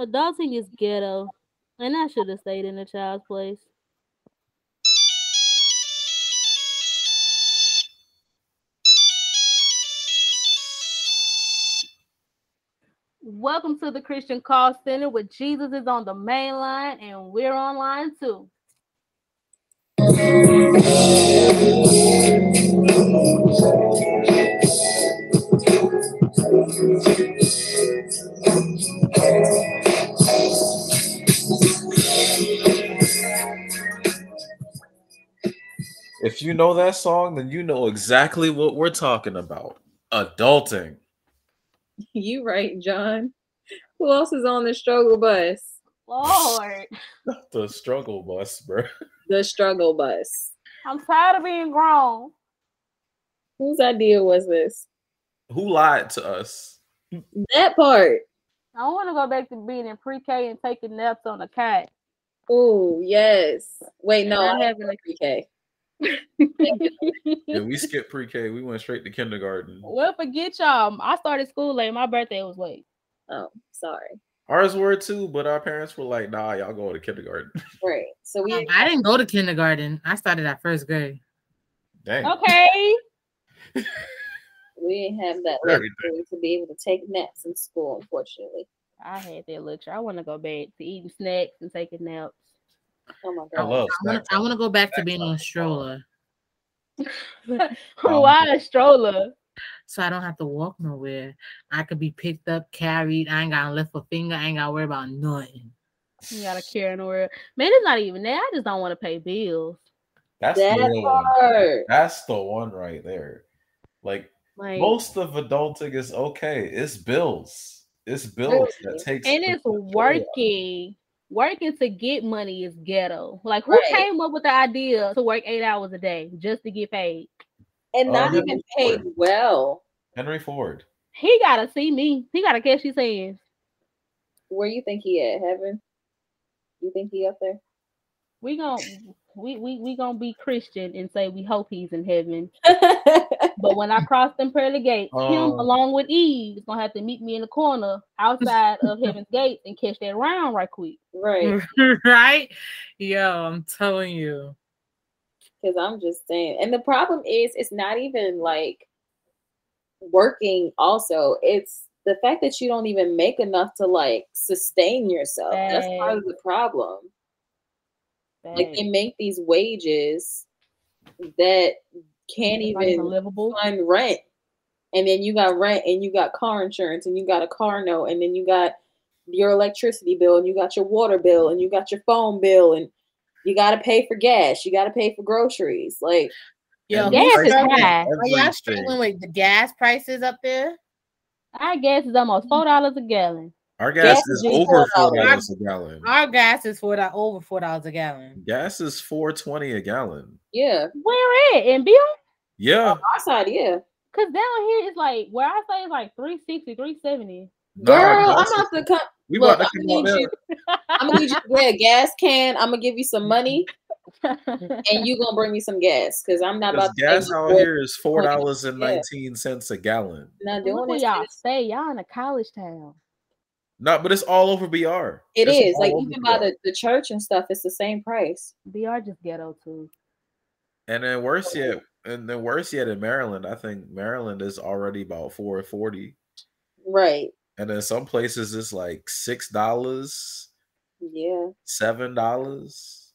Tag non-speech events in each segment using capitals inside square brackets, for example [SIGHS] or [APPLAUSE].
Adulting is ghetto, and I should have stayed in a child's place. Welcome to the Christian Call Center where Jesus is on the main line and we're on line too. If you know that song, then you know exactly what we're talking about. Adulting. [LAUGHS] You right, John. Who else is on the struggle bus? Lord, [LAUGHS] The struggle bus, bro. The struggle bus. I'm tired of being grown. Whose idea was this? Who lied to us? That part. I want to go back to being in pre-K and taking naps on a cat. Oh, yes. Wait, no, I I have a pre-K. Yeah, [LAUGHS] we skipped pre-K. We went straight to kindergarten. well, forget y'all. I started school late. My birthday was late. Oh, sorry. Ours were too, but our parents were like, "Nah, y'all go to kindergarten." [LAUGHS] Right. So we I didn't go to kindergarten. I started at first grade. Dang. Okay. [LAUGHS] we didn't have that luxury to be able to take naps in school, unfortunately. I had that luxury. I want to go back to eating snacks and taking naps. Oh my I god. love. I want snack to. I want to go back to being on a is stroller, [LAUGHS] Why a stroller? so I don't have to walk nowhere. I could be picked up, carried. I ain't gotta lift a finger. I ain't gotta worry about nothing. You gotta carry nowhere. Man, it's not even that. I just don't want to pay bills. That's That the one. That's the one right there. Like Like, most of adulting is okay. It's bills. It's bills that takes and it's majority out. working. Working to get money is ghetto. Like, who Right. came up with the idea to work eight hours a day just to get paid? And Uh, not Henry even paid Ford. well. Henry Ford. He gotta see me. He gotta catch his hands. Where you think he at? Heaven? You think he up there? We gon' we we we gonna be Christian and say we hope he's in heaven. [LAUGHS] But when I cross them pearly gates, him Um, along with Eve is gonna have to meet me in the corner outside of [LAUGHS] heaven's gate and catch that round right quick. right. [LAUGHS] right? Yo, I'm telling you. Because I'm just saying. And the problem is, it's not even like working, also. It's the fact that you don't even make enough to like sustain yourself. That's part of the problem. Like, they make these wages that can't It's even even livable. fund rent. And then you got rent and you got car insurance and you got a car note and then you got your electricity bill and you got your water bill and you got your phone bill and you got to pay for gas. You got to pay for groceries. Like, Yo, And gas is struggling- high. Are y'all struggling with the gas prices up there? I guess it's almost four dollars a gallon. Our gas, Gas is is over $4. a gallon. Our gas is for that over four dollars a gallon. Gas is four twenty a gallon. yeah, Where at? In Bill? Yeah. our side, yeah. Cause down here it's like where I say it's like 360, 370. Nah, Girl, I'm gas about is- to come. We Look, about to I'm come gonna out need you. I'm gonna need you to get a gas can. I'm gonna give you some money, [LAUGHS] and you gonna bring me some gas because I'm not Because about to gas pay out here is four 4. dollars and Yeah. nineteen a gallon. Not Look doing where y'all It's- stay. Y'all in a college town. No, but it's all over BR. It It's is like over even by the, the church and stuff, it's the same price. BR just ghetto too. And then worse yet, and then worse yet in Maryland, I think Maryland is already about four forty. Right. And in some places it's like six dollars, Yeah. seven dollars.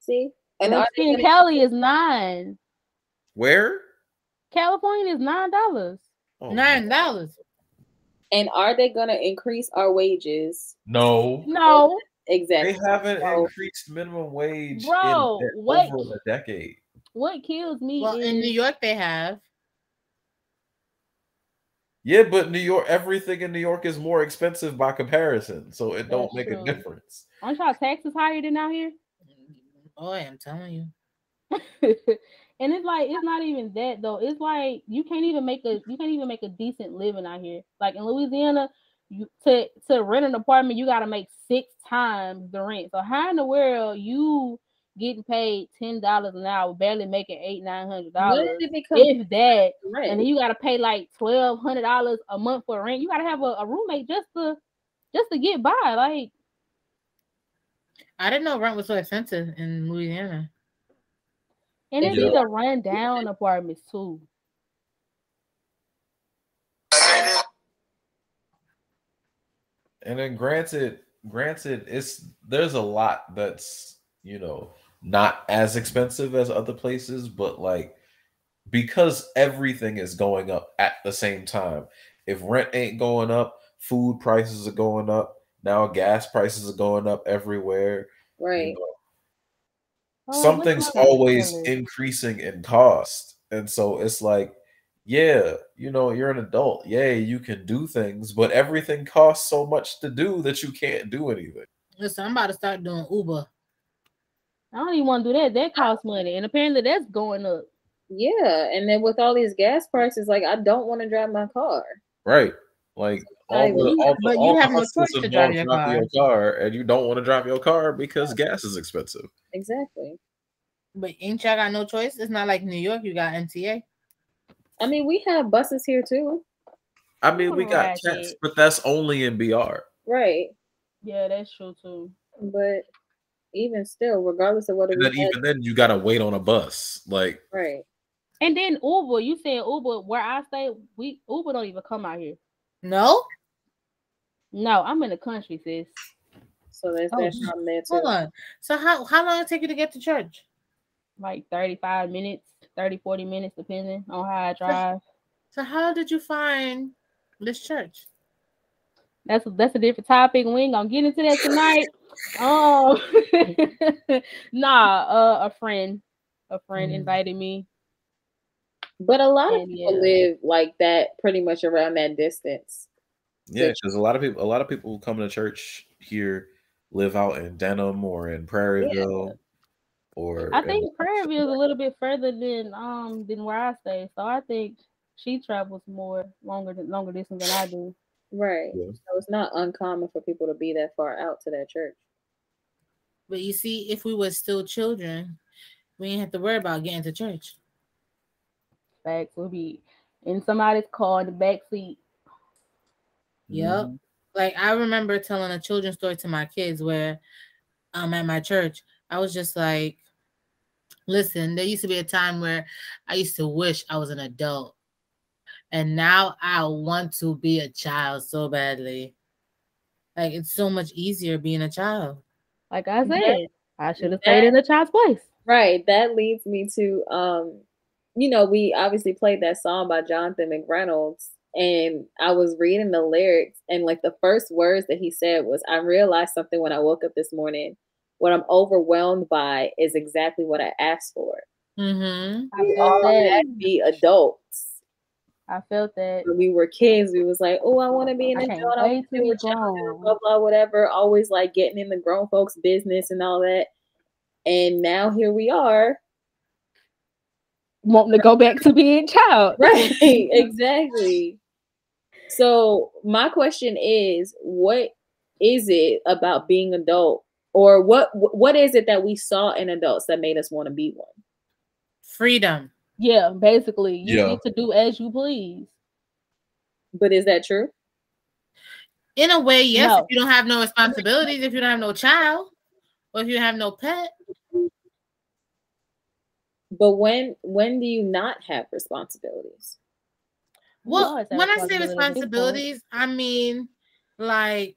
See? And And are Cali is nine. Where? California is nine dollars. Oh, Nine dollars. and are they gonna increase our wages? No. No, Exactly. They haven't So- increased minimum wage Bro, in, what- over a decade. What kills me Well, is in New York they have. Yeah, but New York, everything in New York is more expensive by comparison, so it don't That's make a true. difference. aren't y'all taxes higher than out here? Mm, boy, I'm telling you. [LAUGHS] and it's like it's not even that though. It's like you can't even make a you can't even make a decent living out here. Like in Louisiana, you to to rent an apartment, you gotta make six times the rent. So how in the world you getting paid ten dollars an hour, barely making eight nine hundred When dollars? did it become If that, and then you gotta pay like twelve hundred dollars a month for rent. You gotta have a, a roommate just to just to get by. Like I didn't know rent was so expensive in Louisiana. and it's Yeah. either run down apartments too. And then granted, granted, it's there's a lot that's you know not as expensive as other places, but like because everything is going up at the same time. If rent ain't going up, food prices are going up. Now gas prices are going up everywhere. you Right. know, Oh, something's always increasing in cost. And so it's like, yeah, you know, you're an adult. Yeah, you can do things, but everything costs so much to do that you can't do anything. Listen, I'm about to start doing Uber. I don't even want to do that. That costs money, and apparently that's going up. Yeah. And then with all these gas prices, like I don't want to drive my car. Right. Like all Like, the, you- all the, but you all the have no choice to drive your driving car. your car, and you don't want to drive your car because gas is expensive. Exactly. But ain't y'all got no choice? It's not like New York, you got MTA. I mean, we have buses here too. I mean, we got Right. CATS, but that's only in BR. Right. Yeah, that's true too. But even still, regardless of whether And we then had, even then, you gotta wait on a bus. Like, right. And then Uber, you said Uber where I stay, we Uber don't even come out here. No? No, I'm in the country, sis. So there's Oh, that problem there too. Hold on. So how how long it take you to get to church? Like 35 minutes, 30, 40 minutes, depending on how I drive. So how did you find this church? That's that's a different topic. We ain't gonna get into that tonight. Um [LAUGHS] nah, uh a friend. A friend Mm. invited me. But a lot of people yeah. live like that, pretty much around that distance. yeah, because a lot of people, a lot of people who come to church here live out in Denham or in Prairieville, or I think Prairieville is a little bit further than um than where I stay. So I think she travels more longer than longer distance than I do. Right. Yeah. So it's not uncommon for people to be that far out to that church. But you see, if we were still children, we didn't have to worry about getting to church. Facts will be in somebody's car in the back seat. Yep. Mhm. Like I remember telling a children's story to my kids where um at my church, I was just like, listen, there used to be a time where I used to wish I was an adult. And now I want to be a child so badly. Like it's so much easier being a child. Like I said, Yeah. I should have stayed in the child's place. Right. That leads me to um, you know, we obviously played that song by Jonathan McReynolds. And I was reading the lyrics, and like the first words that he said was, I realized something when I woke up this morning. What I'm overwhelmed by is exactly what I asked for. Mm-hmm. I We felt all that. to be adults. I felt that. When we were kids, we was like, oh, I want to be an I can't adult. I wait want to to be be a child, blah, blah, whatever. Always like getting in the grown folks' business and all that. And now here we are. Wanting to go back to being child. [LAUGHS] Right, exactly. So my question is, what is it about being adult, or what what is it that we saw in adults that made us want to be one? Freedom. Yeah, basically. You Yeah. get to do as you please. But is that true? In a way, yes, No. if you don't have no responsibilities, if you don't have no child, or if you have no pet. But when when do you not have responsibilities? Well, always when I say responsibilities. responsibilities, I mean like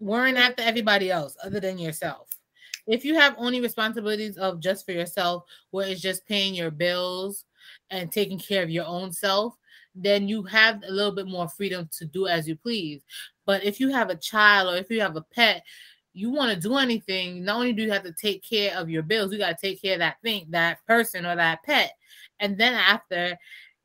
worrying after everybody else other than yourself. If you have only responsibilities of just for yourself, where it's just paying your bills and taking care of your own self, then you have a little bit more freedom to do as you please. But if you have a child or if you have a pet, you want to do anything, not only do you have to take care of your bills, you got to take care of that thing, that person or that pet. And then after,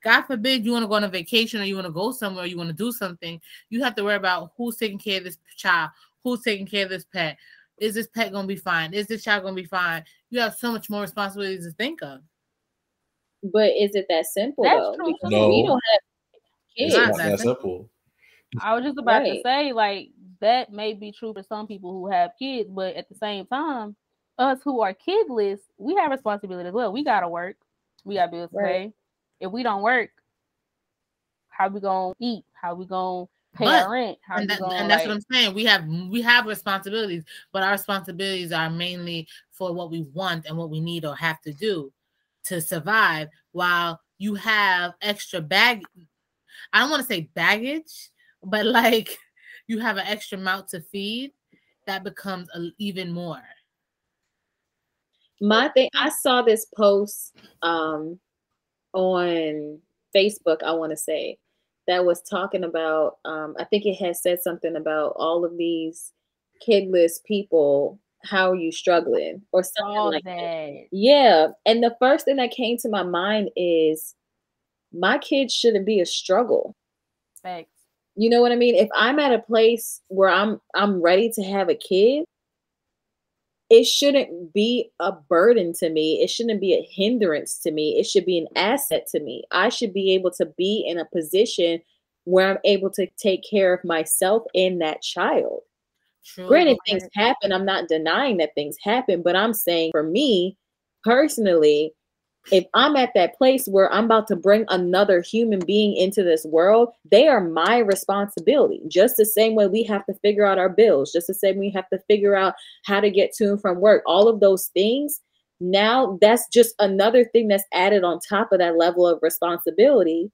God forbid you want to go on a vacation or you want to go somewhere, you want to do something, you have to worry about who's taking care of this child, who's taking care of this pet. Is this pet going to be fine? Is this child going to be fine? You have so much more responsibilities to think of. But is it that simple That's though? true, Because too. we don't have kids. not not that that simple. simple. I was just about to say, like, that may be true for some people who have kids, but at the same time, us who are kidless, we have responsibility as well. We gotta work, we got bills to Right. pay. If we don't work, how we gonna eat? How we gonna pay But- rent. How and, that, gonna, and that's like- what I'm saying. We have we have responsibilities, but our responsibilities are mainly for what we want and what we need or have to do to survive. While you have extra bag, I don't want to say baggage, but like [LAUGHS] you have an extra mouth to feed, that becomes a, even more. My thing, I saw this post um on Facebook, I want to say, that was talking about um I think it had said something about all of these kidless people, how are you struggling or something all like that. that. Yeah, and the first thing that came to my mind is my kids shouldn't be a struggle. Thanks. You know what I mean? If I'm at a place where I'm I'm ready to have a kid, it shouldn't be a burden to me. It shouldn't be a hindrance to me. It should be an asset to me. I should be able to be in a position where I'm able to take care of myself and that child. True. Granted, things happen. I'm not denying that things happen, but I'm saying for me personally, if I'm at that place where I'm about to bring another human being into this world, they are my responsibility. Just the same way we have to figure out our bills, just the same we have to figure out how to get to and from work, all of those things. Now that's just another thing that's added on top of that level of responsibility.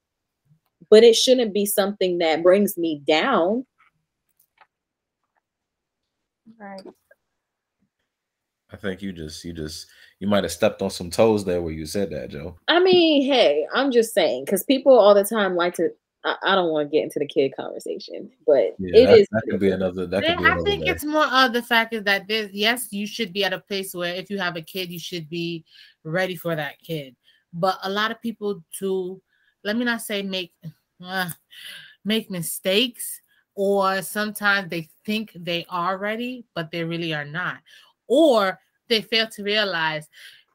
But it shouldn't be something that brings me down. Right. I think you just you just you might have stepped on some toes there where you said that, Joe. I mean, hey, I'm just saying because people all the time like to. I, I don't want to get into the kid conversation, but Yeah, it that, is. that could be another. That could be I another. think day. it's more of the fact is that there's yes, you should be at a place where if you have a kid, you should be ready for that kid. But a lot of people to let me not say make uh, make mistakes, or sometimes they think they are ready, but they really are not, or they fail to realize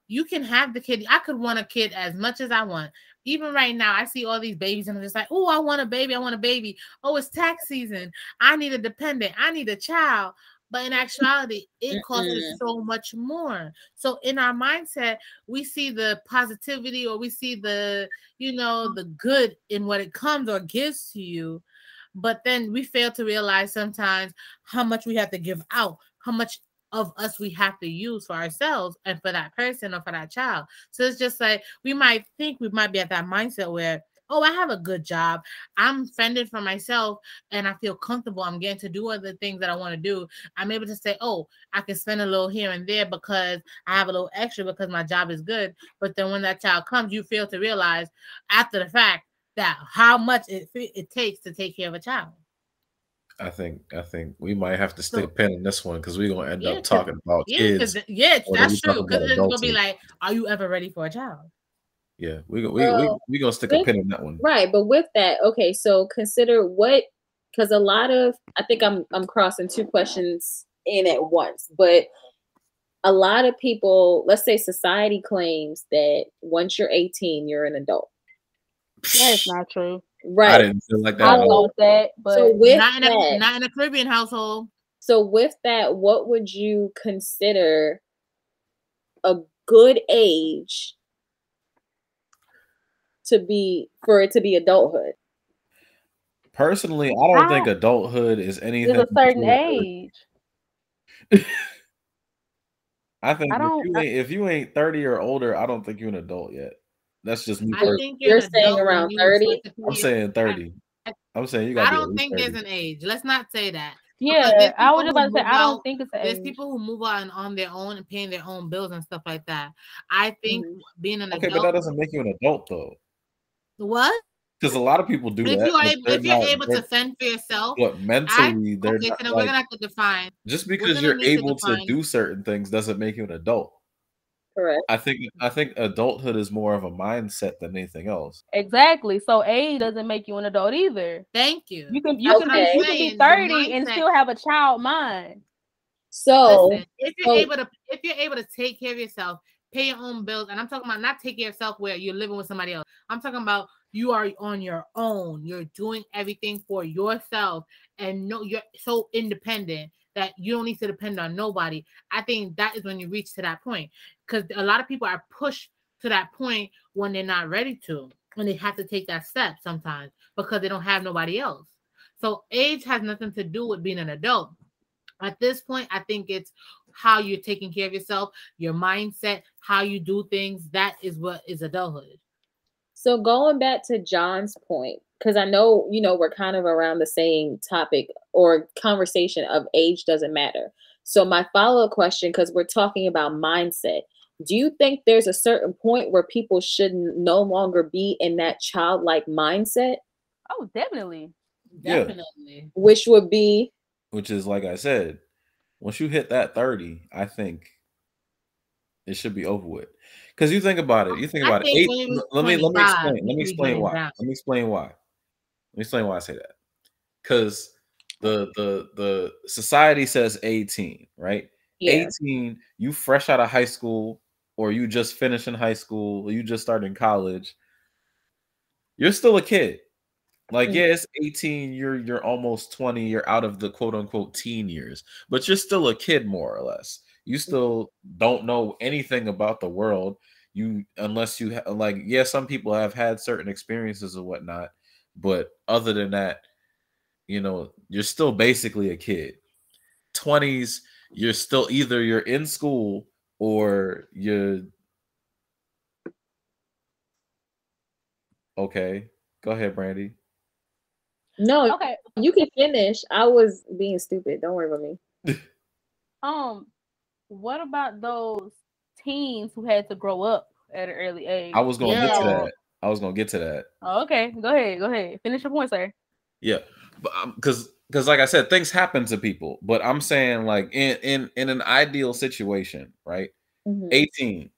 you can have the kid. I could want a kid as much as I want. Even right now, I see all these babies and I'm just like, oh, I want a baby. I want a baby. Oh, it's tax season. I need a dependent. I need a child. But in actuality, it costs so much more. So in our mindset, we see the positivity or we see the, you know, the good in what it comes or gives to you. But then we fail to realize sometimes how much we have to give out, how much of us we have to use for ourselves and for that person or for that child. So it's just like we might think we might be at that mindset where, oh, I have a good job. I'm fended for myself and I feel comfortable. I'm getting to do other things that I want to do. I'm able to say, oh, I can spend a little here and there because I have a little extra because my job is good. But then when that child comes, you fail to realize after the fact that how much it, it takes to take care of a child. I think I think we might have to stick So- a pin in this one because we're gonna end Yeah, up 'cause- talking about Yeah, kids. because yeah, or are we that's true. talking Because it's gonna be like, are you ever ready for a child? Yeah, we we we Well, we gonna stick a pin in that one. Right, but with that, okay, so consider what because a lot of I think I'm I'm crossing two questions in at once, but a lot of people, let's say society claims that once you're 18, you're an adult. That's not true. I Right. didn't feel like that. I at all. know that, but So with Not in a that, not in a Caribbean household. so with that, what would you consider a good age to be for it to be adulthood? Personally, I don't I- think ah. adulthood is anything. there's a certain between- age. [LAUGHS] I think I if, you ain't, if you ain't thirty or older, I don't think you're an adult yet. That's just me. I think You're you're, saying around 30? I'm saying thirty. I'm saying you got. I don't think there's an age. Let's not say that. Yeah, I was people just about to say move I don't out- think it's an There's age. people who move out and on their own and paying their own bills and stuff like that. I think Mhm. being an Okay, but that doesn't make you an adult though, what? because a lot of people do If that. you are able, if you're not- able to fend for yourself, what mentally, they're okay, so not, then we're gonna have to define. just because you're need to able to define- do certain things doesn't make you an adult. Correct. I think I think adulthood is more of a mindset than anything else. Exactly. So age doesn't make you an adult either. Thank you. You can you can Okay. be, you can be 30 and still have a child mind. So Listen, if you're so- able to if you're able to take care of yourself, pay your own bills, and I'm talking about not taking yourself where you're living with somebody else. I'm talking about you are on your own. You're doing everything for yourself, and no, you're so independent that you don't need to depend on nobody. I think that is when you reach to that point, because a lot of people are pushed to that point when they're not ready to, when they have to take that step sometimes because they don't have nobody else. So age has nothing to do with being an adult. At this point, I think it's how you're taking care of yourself, your mindset, how you do things. That is what is adulthood. So going back to John's point, because I know you know we're kind of around the same topic or conversation of age doesn't matter. So my follow-up question, because we're talking about mindset, do you think there's a certain point where people should no longer be in that childlike mindset? Oh, definitely. Yeah. Definitely. Which would be Which is like I said, once you hit that 30, I think it should be over with. Because you think about it, you think about think it. when Eight, let me let me explain. Let me explain why. Let me explain why. Let me explain why I say that. Because the the the society says 18, right? yeah. 18, you fresh out of high school, or you just finishing high school, or you just starting college, you're still a kid. Like, Mhm. yeah, it's 18, you're you're almost 20, you're out of the quote unquote teen years, but you're still a kid, more or less. You still don't know anything about the world. You unless you ha- like, yeah, some people have had certain experiences or whatnot, but other than that, you know, you're still basically a kid. 20s, you're still either you're in school or you're okay. Go ahead, Brandy. No, Okay. you can finish. I was being stupid. Don't worry about me. [LAUGHS] Um, what about those teens who had to grow up at an early age? I was gonna get to that. I was gonna get to that. Oh, okay, go ahead, go ahead. Finish your point, sir. Yeah, but because because like I said, things happen to people. But I'm saying like in in in an ideal situation, right? Mhm. 18,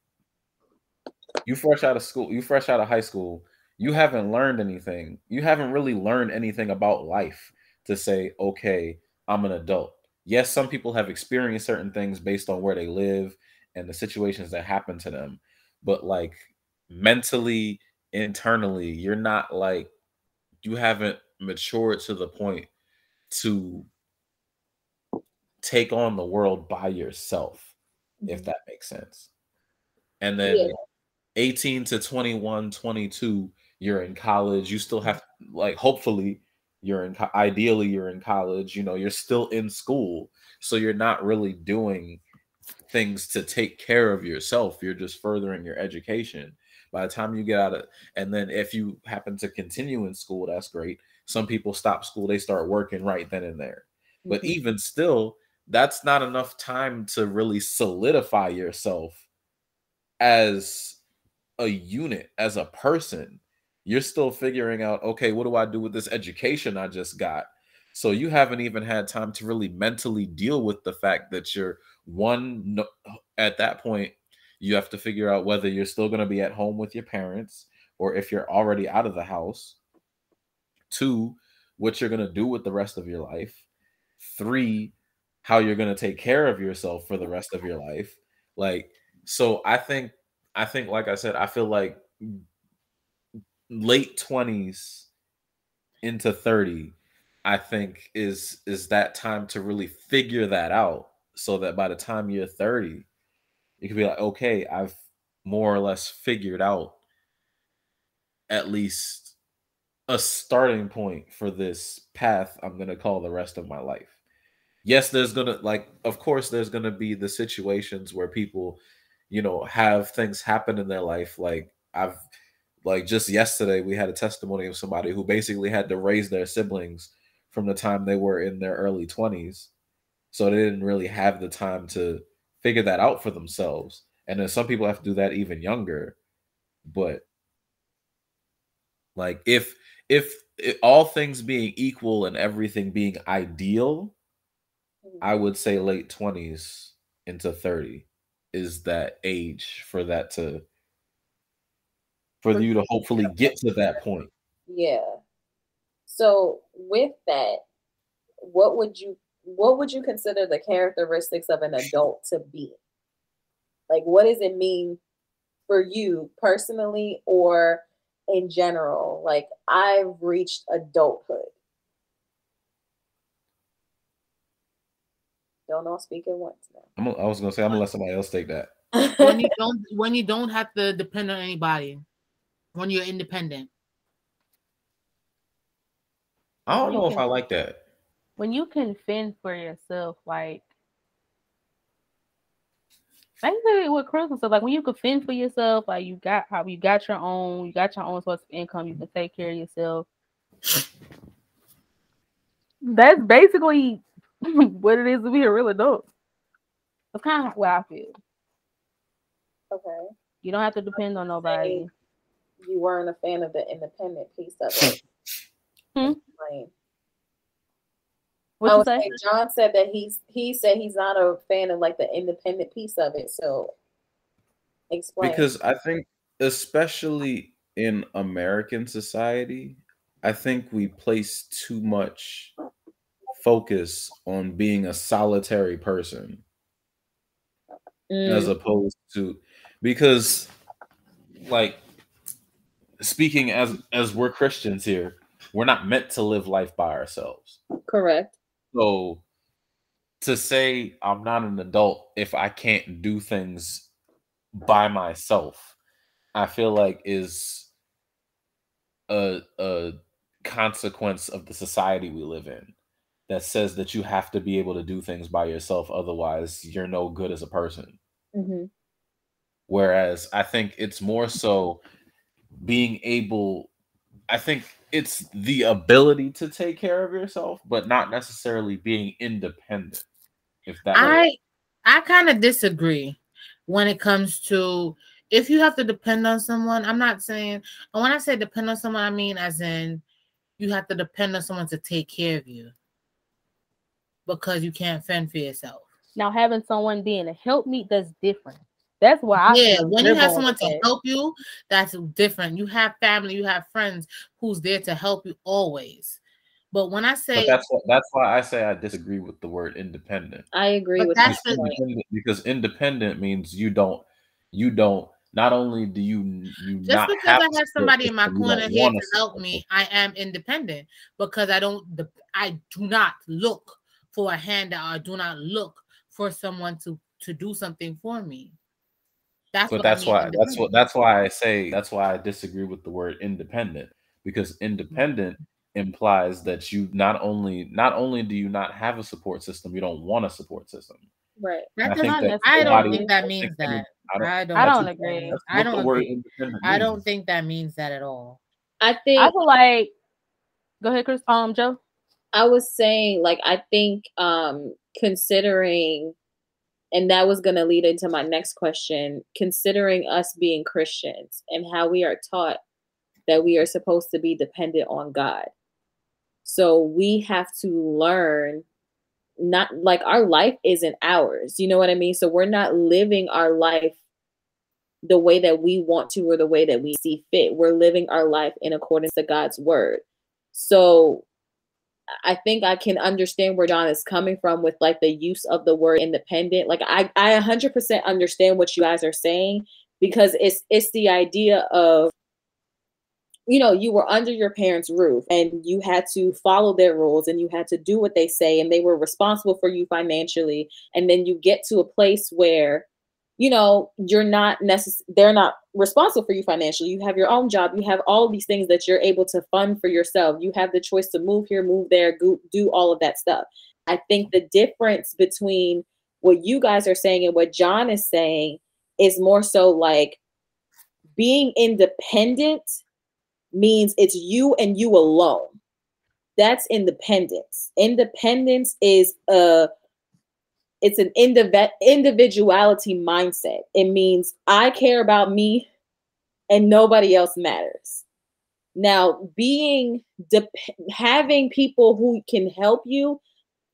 you fresh out of school, you fresh out of high school, you haven't learned anything. You haven't really learned anything about life to say, okay, I'm an adult. Yes, some people have experienced certain things based on where they live and the situations that happen to them, but like mentally, internally, you're not like you haven't matured to the point to take on the world by yourself if mm-hmm. that makes sense. And then Yeah. 18 to 21, 22, you're in college. You still have like hopefully you're in ideally you're in college, you know, you're still in school. So you're not really doing things to take care of yourself. You're just furthering your education. By the time you get out of and then if you happen to continue in school, that's great. Some people stop school, they start working right then and there. But Mhm. even still, that's not enough time to really solidify yourself as a unit, as a person. You're still figuring out, okay, what do I do with this education I just got? So you haven't even had time to really mentally deal with the fact that you're one at that point you have to figure out whether you're still going to be at home with your parents or if you're already out of the house. Two, what you're going to do with the rest of your life. Three, how you're going to take care of yourself for the rest of your life. Like, so I think, I think, like I said, I feel like late 20s into 30 i think is is that time to really figure that out so that by the time you're 30 you can be like okay i've more or less figured out at least a starting point for this path i'm going to call the rest of my life. Yes there's going to like of course there's going to be the situations where people you know have things happen in their life like i've like just yesterday we had a testimony of somebody who basically had to raise their siblings from the time they were in their early 20s so they didn't really have the time to figure that out for themselves. And then some people have to do that even younger. But like if if, if all things being equal and everything being ideal i mm. would say late 20s into 30 is that age for that to for you to hopefully get to that point. Yeah. So with that, what would you what would you consider the characteristics of an adult to be? Like what does it mean for you personally or in general? Like I've reached adulthood. Don't all speak at once I'm, I was gonna say I'm gonna let somebody else take that [LAUGHS] when you don't when you don't have to depend on anybody when you're independent I don't know if I like that. When you can fend for yourself, like basically what Chris was like when you can fend for yourself, like you got how you got your own, you got your own source of income, you can take care of yourself. That's basically [LAUGHS] what it is to be a real adult. That's kind of what I feel. Okay. You don't have to depend on nobody. You weren't a fan of the independent piece of it. Hmm? Explain. What I you say? John said that he's he said he's not a fan of like the independent piece of it. So explain. Because I think, especially in American society, I think we place too much focus on being a solitary person as Mm, opposed to because like speaking as as we're Christians here, we're not meant to live life by ourselves. correct. So to say I'm not an adult if I can't do things by myself, I feel like is a a consequence of the society we live in that says that you have to be able to do things by yourself otherwise you're no good as a person. hmm Whereas I think it's more so being able, I think it's the ability to take care of yourself, but not necessarily being independent. If that I I kind of disagree when it comes to if you have to depend on someone. I'm not saying, and when I say depend on someone, I mean as in you have to depend on someone to take care of you because you can't fend for yourself. Now having someone being a help me that's different. That's why I yeah, feel when you have someone to help you, that's different. You have family, you have friends who's there to help you always. But when I but say that's what, that's why I say I disagree with the word independent. I agree But with that's that. Independent- because independent means you don't you don't not only do you you just not because have I have somebody in my corner here to help me. I am independent because I don't I do not look for a handout. I do not look for someone to to do something for me. That's but what I that's mean, why that's what that's why I say that's why I disagree with the word independent because independent implies that you not only not only do you not have a support system, you don't want a support system. Right. That I think not, that I don't think that means think that. I don't, I don't. I don't agree. I don't agree. I don't think that means that at all. I think I feel like go ahead, Chris. Um Joe. I was saying, like, I think um considering, and that was going to lead into my next question, considering us being Christians and how we are taught that we are supposed to be dependent on God. So we have to learn not like our life isn't ours. You know what I mean? So we're not living our life the way that we want to or the way that we see fit. We're living our life in accordance to God's word. So I think I can understand where John is coming from with like the use of the word independent. Like I I 100% understand what you guys are saying because it's it's the idea of you know, you were under your parents' roof and you had to follow their rules and you had to do what they say and they were responsible for you financially and then you get to a place where you know you're not necess- they're not responsible for you financially. You have your own job. You have all these things that you're able to fund for yourself. You have the choice to move here move there go, do all of that stuff. I think the difference between what you guys are saying and what john is saying is more so like being independent means it's you and you alone. That's independence. Independence is a it's an indiv- individuality mindset. It means I care about me and nobody else matters. Now, being dep- having people who can help you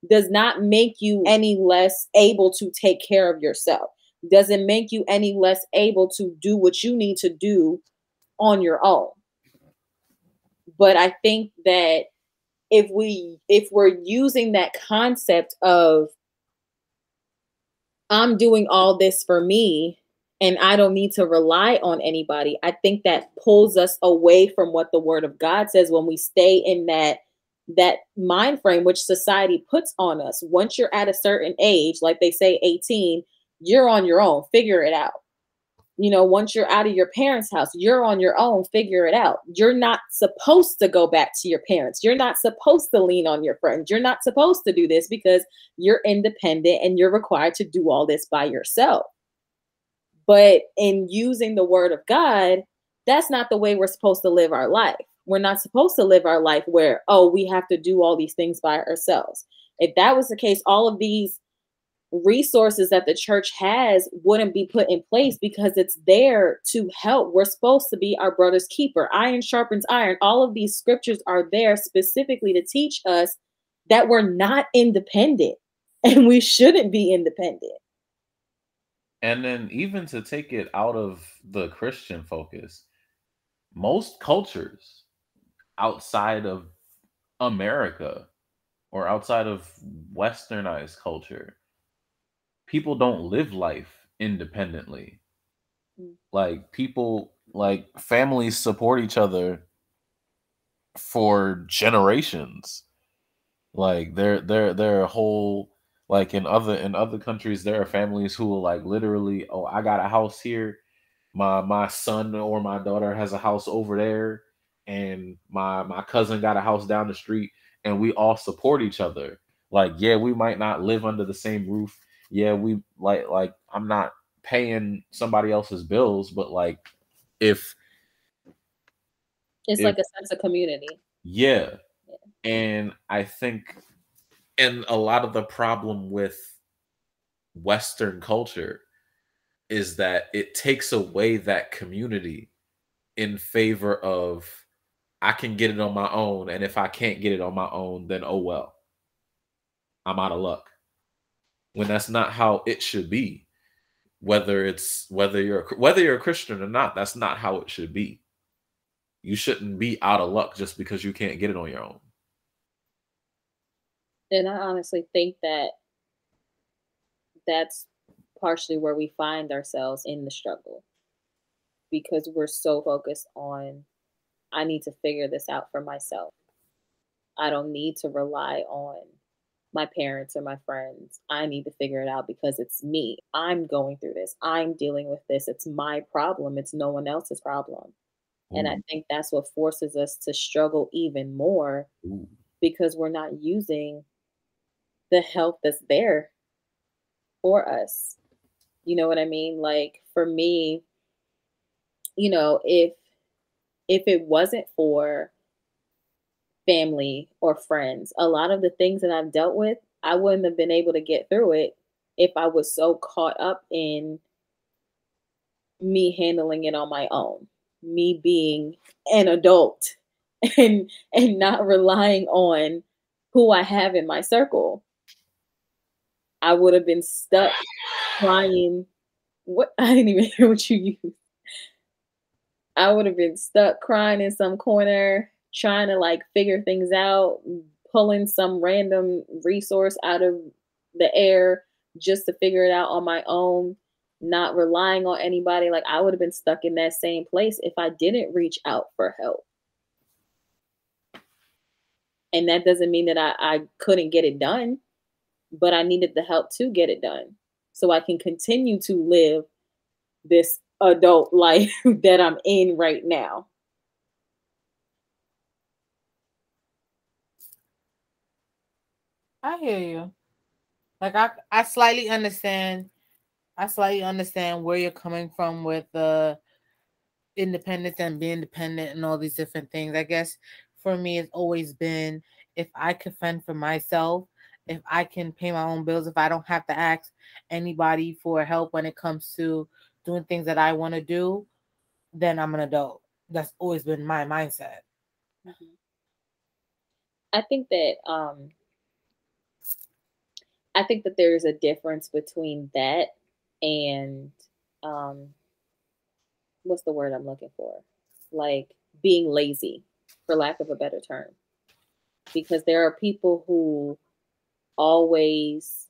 does not make you any less able to take care of yourself. Doesn't make you any less able to do what you need to do on your own. But I think that if we if we're using that concept of I'm doing all this for me and I don't need to rely on anybody. I think that pulls us away from what the word of God says when we stay in that that mind frame which society puts on us. Once you're at a certain age, like they say 18, you're on your own, figure it out. You know, once you're out of your parents' house, you're on your own, figure it out. You're not supposed to go back to your parents. You're not supposed to lean on your friends. You're not supposed to do this because you're independent and you're required to do all this by yourself. But in using the word of God, that's not the way we're supposed to live our life. We're not supposed to live our life where, oh, we have to do all these things by ourselves. If that was the case, all of these resources that the church has wouldn't be put in place because it's there to help. We're supposed to be our brother's keeper. Iron sharpens iron. All of these scriptures are there specifically to teach us that we're not independent [LAUGHS] and we shouldn't be independent. And then even to take it out of the Christian focus, most cultures outside of America or outside of westernized culture people don't live life independently. Mm. Like people like families support each other for generations. Like there there there are whole like in other in other countries there are families who will like literally oh I got a house here my my son or my daughter has a house over there and my my cousin got a house down the street and we all support each other like yeah we might not live under the same roof yeah, we like like I'm not paying somebody else's bills, but like if it's if, like a sense of community. Yeah. yeah. And I think and a lot of the problem with Western culture is that it takes away that community in favor of I can get it on my own. And if I can't get it on my own, then oh well. I'm out of luck when that's not how it should be. Whether it's whether you're whether you're a christian or not that's not how it should be. You shouldn't be out of luck just because you can't get it on your own. And i honestly think that that's partially where we find ourselves in the struggle. Because we're so focused on i need to figure this out for myself. I don't need to rely on my parents or my friends. I need to figure it out because it's me. I'm going through this. I'm dealing with this. It's my problem. It's no one else's problem. Ooh. And I mm. think that's what forces us to struggle even more Ooh. because we're not using the help that's there for us. You know what I mean? Like for me, you know, if if it wasn't for family or friends. A lot of the things that I've dealt with, I wouldn't have been able to get through it if I was so caught up in me handling it on my own, me being an adult [LAUGHS] and and not relying on who I have in my circle. I would have been stuck crying. What [LAUGHS] I didn't even hear what you used. I would have been stuck crying in some corner, trying to like figure things out, pulling some random resource out of the air just to figure it out on my own, not relying on anybody. Like I would have been stuck in that same place if I didn't reach out for help. And that doesn't mean that I, I couldn't get it done, but I needed the help to get it done so I can continue to live this adult [LAUGHS] life that I'm in right now. I hear you. Like I, I slightly understand. I slightly understand where you're coming from with the independence and being dependent and all these different things. I guess for me, it's always been if I can fend for myself, if I can pay my own bills, if I don't have to ask anybody for help when it comes to doing things that I want to do, then I'm an adult. That's always been my mindset. Mm-hmm. I think that um, I think that there's a difference between that and um what's the word I'm looking for? Like being lazy, for lack of a better term. Because there are people who always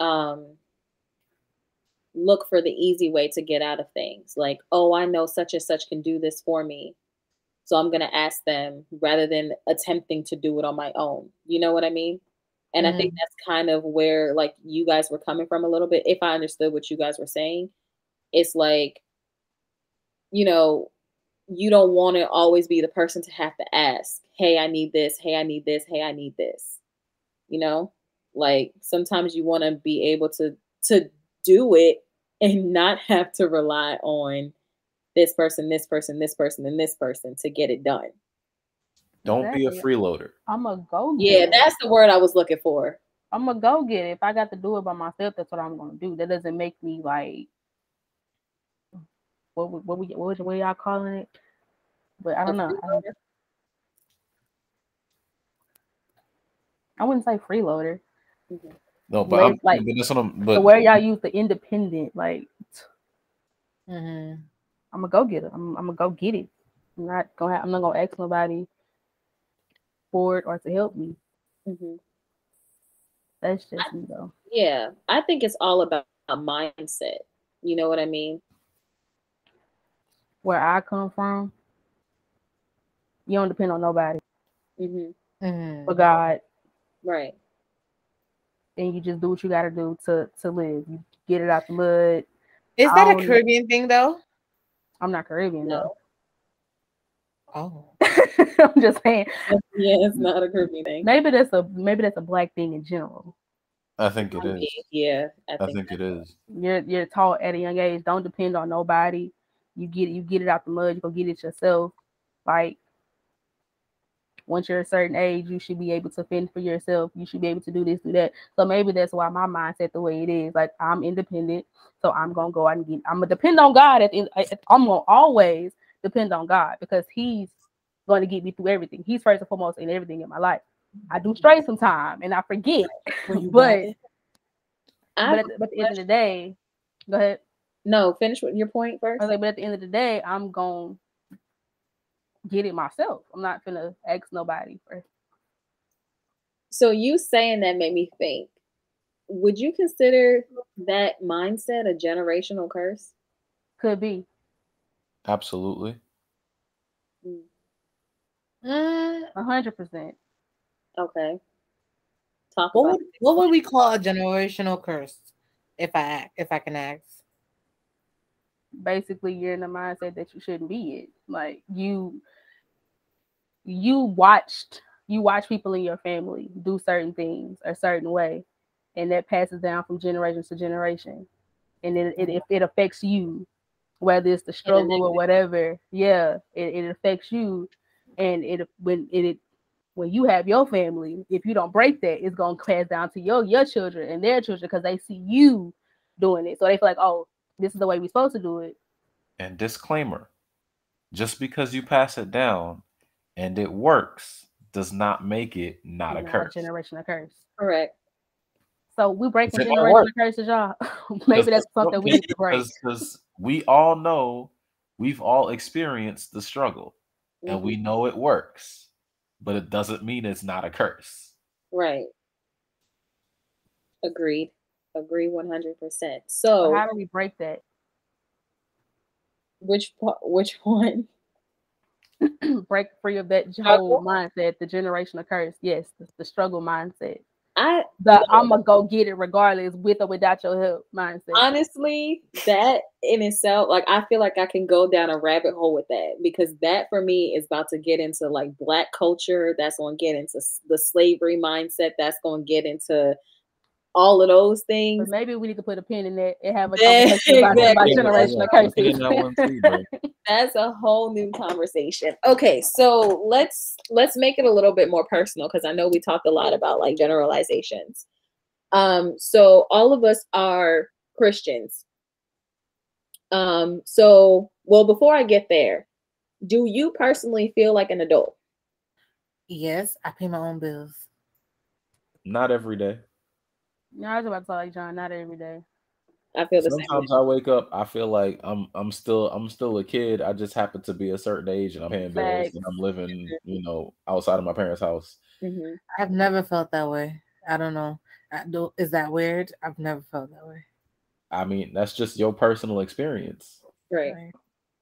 um look for the easy way to get out of things. Like, oh, I know such and such can do this for me. So I'm going to ask them rather than attempting to do it on my own. You know what I mean? And mm-hmm. I think mm-hmm. that's kind of where like you guys were coming from a little bit, if I understood what you guys were saying, it's like, you know, you don't want to always be the person to have to ask, hey, I need this, hey, I need this, hey, I need this. You know? Like sometimes you want to be able to to do it and not have to rely on this person, this person, this person, and this person to get it done. Don't be a freeloader. I'm gonna go. Yeah, get it. that's the word I was looking for. I'm gonna go get it. If I got to do it by myself, that's what I'm gonna do. That doesn't make me like what we- what we what, was- what y'all calling it? But I don't know. I, don't- I wouldn't say freeloader. No, but Where I'm it's like- but that's what I'm But but where y'all use the independent, like Mhm. I'm gonna go get it. I'm, I'm gonna go get it. I'm not gonna. Have, I'm not gonna ask nobody for it or to help me. Mhm. That's just me though. Yeah, I think it's all about a mindset. You know what I mean? Where I come from, you don't depend on nobody hmm Mhm. but God, Right. and you just do what you got to do to to live. You get it out the mud. Is that a Caribbean thing though? I'm not Caribbean No. Oh. [LAUGHS] though. [LAUGHS] I'm just saying. Yeah, it's not a Caribbean thing. Maybe that's a maybe that's a black thing in general. I think it I is. mean, Yeah, I I think, think it is. You're you're taught at a young age. Don't depend on nobody. You get it. You get it out the mud. You go get it yourself. Like once you're a certain age, you should be able to fend for yourself. You should be able to do this, do that. So maybe that's why my mindset the way it is. Like I'm independent, so I'm gonna go out and get. I'm gonna depend on God. At the end, I- I'm gonna always depend on God because He's going to get me through everything. He's first and foremost in everything in my life. I do stray sometimes and I forget, [LAUGHS] but got it. but at, the, but at the end of the day, go ahead. no, finish with your point first. I was like, but at the end of the day, I'm gonna get it myself. I'm not gonna ask nobody for So you saying that made me think. Would you consider that mindset a generational curse? could be. Absolutely. Mm, A hundred percent. Okay. Talk what about would, what would we call a generational curse? If I if I can ask. Basically, you're in the mindset that you shouldn't be it. Like you you watched you watch people in your family do certain things a certain way, and that passes down from generation to generation. And it it, it, it affects you, whether it's the struggle or whatever. Yeah, it, it affects you. And it when it, it when you have your family, if you don't break that, it's gonna pass down to your your children and their children because they see you doing it. So they feel like, oh, this is the way we're supposed to do it. And disclaimer just because you pass it down and it works does not make it not a curse. generation of curse. correct. So we breaking It don't generation work. of curses, y'all. [LAUGHS] Maybe that's something we need to break. Because we all know we've all experienced the struggle and we Mhm. know it works, but it doesn't mean it's not a curse. right. Agreed. Agree one hundred percent. So So how do we break that? which pa- which [LAUGHS] one? break free of that whole mindset, the generation of curse. Yes, the, the struggle mindset. I The I'm gonna go get it regardless, with or without your help mindset. honestly that in itself like i feel like i can go down a rabbit hole with that because that for me is about to get into like black culture that's to get into the slavery mindset that's to get into all of those But things maybe we need to put a pin in that and have a [LAUGHS] conversation about, about exactly. generation of Yeah, I'll put curses. that [LAUGHS] too, that's a whole new conversation okay so let's let's make it a little bit more personal because i know we talked a lot about like generalizations um so all of us are christians um so well before i get there do you personally feel like an adult Yes, I pay my own bills. Not every day. No, I was about to tell like John, not every day. i feel the same. Sometimes same I wake up, I feel like I'm I'm still I'm still a kid. I just happen to be a certain age and I'm paying bills Facts. and I'm living, you know, outside of my parents' house. hmm I've never felt that way. I don't know. I do, is that weird? I've never felt that way. I mean, that's just your personal experience. right Right.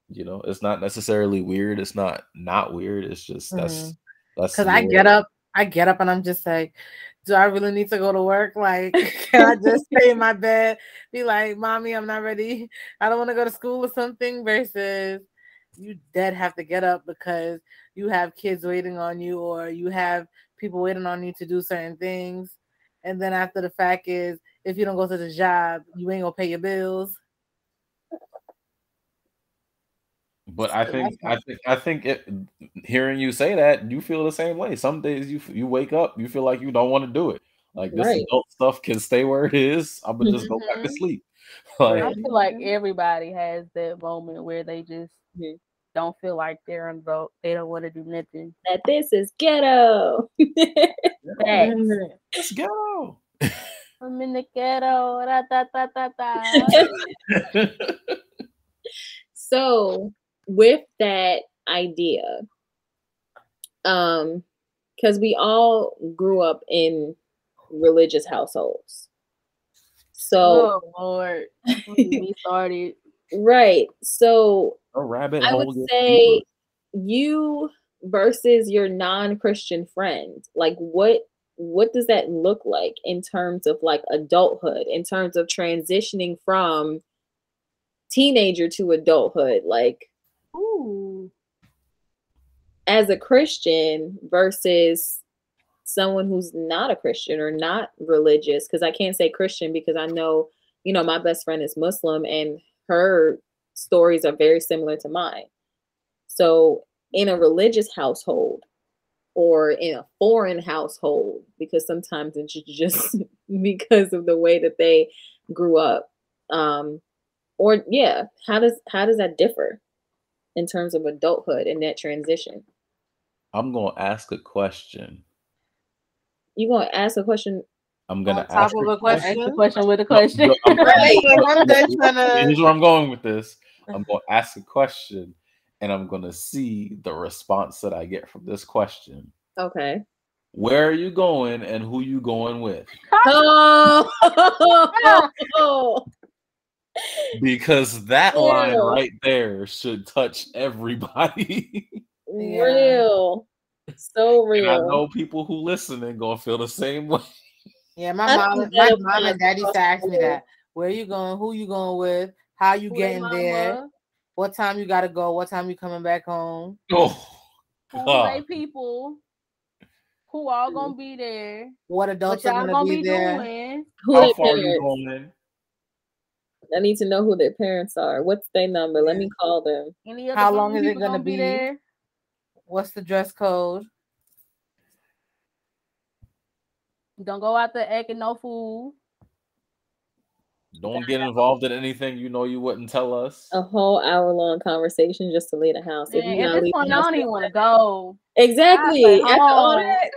You know, it's not necessarily weird. It's not not weird. It's just that's Mhm. that's Because I get up, I get up and I'm just like, do I really need to go to work? Like, [LAUGHS] can I just stay in my bed, be like, mommy, I'm not ready. I don't want to go to school or something, versus you dead have to get up because you have kids waiting on you or you have people waiting on you to do certain things. And then after the fact is if you don't go to the job, you ain't gonna pay your bills. But I think I think I think it, hearing you say that, you feel the same way. Some days you you wake up, you feel like you don't want to do it. Like this Right. adult stuff can stay where it is. I'm gonna just go back to Mhm. sleep. [LAUGHS] I Like feel like everybody has that moment where they just don't feel like they're an adult. They don't want to do nothing. That this is ghetto. [LAUGHS] Let's go. [LAUGHS] I'm in the ghetto. Da, da, da, da, da. so with that idea um because we all grew up in religious households so oh Lord, Don't get me started. right so A rabbit i would say deeper. you versus your non-christian friend like what what does that look like in terms of like adulthood in terms of transitioning from teenager to adulthood like Ooh. as a Christian versus someone who's not a Christian or not religious. Because I can't say Christian because I know, you know, my best friend is Muslim and her stories are very similar to mine. So, in a religious household or in a foreign household, because sometimes it's just [LAUGHS] because of the way that they grew up. Um, or yeah, how does how does that differ in terms of adulthood and that transition? I'm gonna ask a question. you gonna ask a question I'm gonna On top ask of a a question? Ask the question with a question. no, I'm- Right, I'm just tryna- Here's where I'm going with this. I'm [LAUGHS] going to ask a question, and I'm going to see the response that I get from this question. okay Where are you going, and who you going with? [LAUGHS] oh [LAUGHS] Because that line right there should touch everybody. [LAUGHS] Yeah. real so and I real know people who listening gonna feel the same way. [LAUGHS] Yeah, my I mom, my mom and daddy used to ask me that. Where you going? Who you going with? How you Who they getting there? mama, What time you gotta go? What time you coming back home? Oh, Who they people? Who all gonna be there? What What adults are gonna, gonna be, be there? doing? who how their far are you parents going? I need to know who their parents are what's their number let me call them Any other How long is it people gonna be? there? What's the dress code? Don't go out there acting no fool. Don't get involved in anything you know you wouldn't tell us. a whole hour long conversation just to leave the house If Man, you at gotta this leave the point, I house- don't even want to go. exactly I stay after all home. that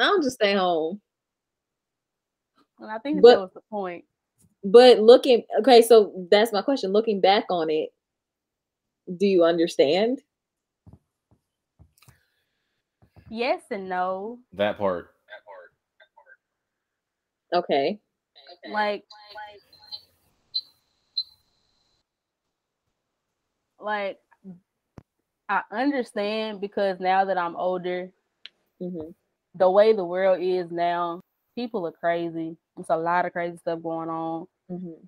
i'll just stay home And I think But- that was the point. But looking okay so that's my question looking back on it do you understand Yes and no. That part. That part. That part. Okay Like, like like, I understand because now that I'm older, hmm the way the world is now, people are crazy. There's a lot of crazy stuff going on. Hmm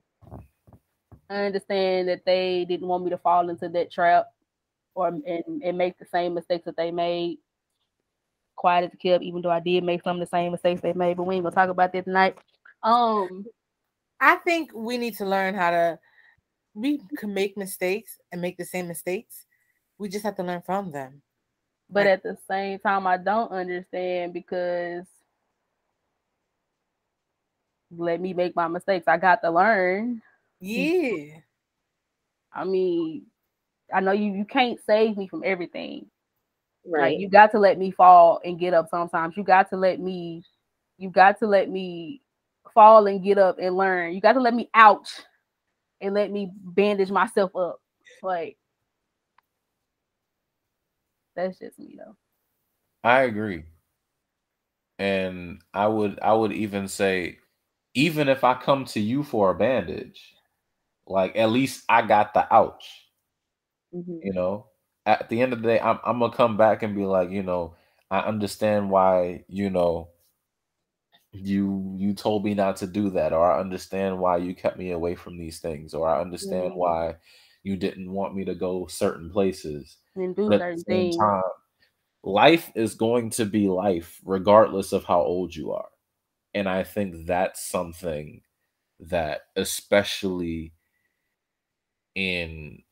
I understand that they didn't want me to fall into that trap or and, and make the same mistakes that they made. Quiet as a kid, even though I did make some of the same mistakes they made, but we ain't gonna talk about that tonight. Um, I think we need to learn how to. We can make mistakes and make the same mistakes. We just have to learn from them. but Right. at the same time, I don't understand because let me make my mistakes. I got to learn. Yeah. I mean, I know you you can't save me from everything. right Like you got to let me fall and get up sometimes. You got to let me you got to let me fall and get up and learn. You got to let me ouch and let me bandage myself up. Like that's just me though. I agree. And I would I would even say even if I come to you for a bandage, like at least I got the ouch, Mhm. you know. At the end of the day, I'm I'm gonna come back and be like, you know, I understand why, you know, you you told me not to do that or i understand why you kept me away from these things or i understand why you didn't want me to go certain places and do but certain things. time life is going to be life regardless of how old you are and i think that's something that especially in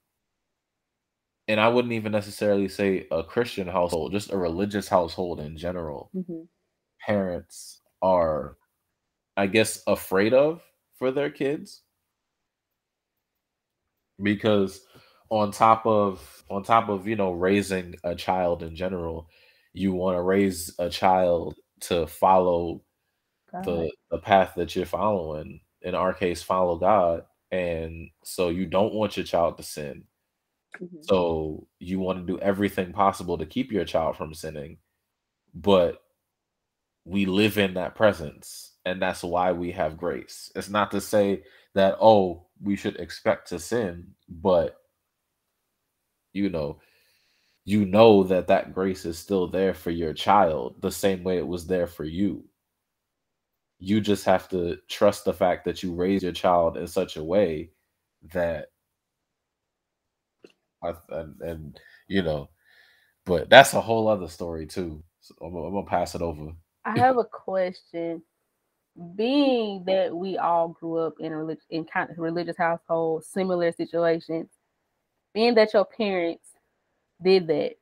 and i wouldn't even necessarily say a christian household just a religious household in general Mhm. parents are i guess afraid of for their kids because on top of on top of you know raising a child in general you want to raise a child to follow God. the the path that you're following in our case follow god and so you don't want your child to sin Mhm. so you want to do everything possible to keep your child from sinning but we live in that presence and that's why we have grace it's not to say that oh we should expect to sin but you know you know that that grace is still there for your child the same way it was there for you you just have to trust the fact that you raise your child in such a way that I- and, and you know but that's a whole other story too so I'm, gonna- I'm gonna pass it over I [LAUGHS] have a question. Being that we all grew up in a relig- in kind of religious households, similar situations, being that your parents did that,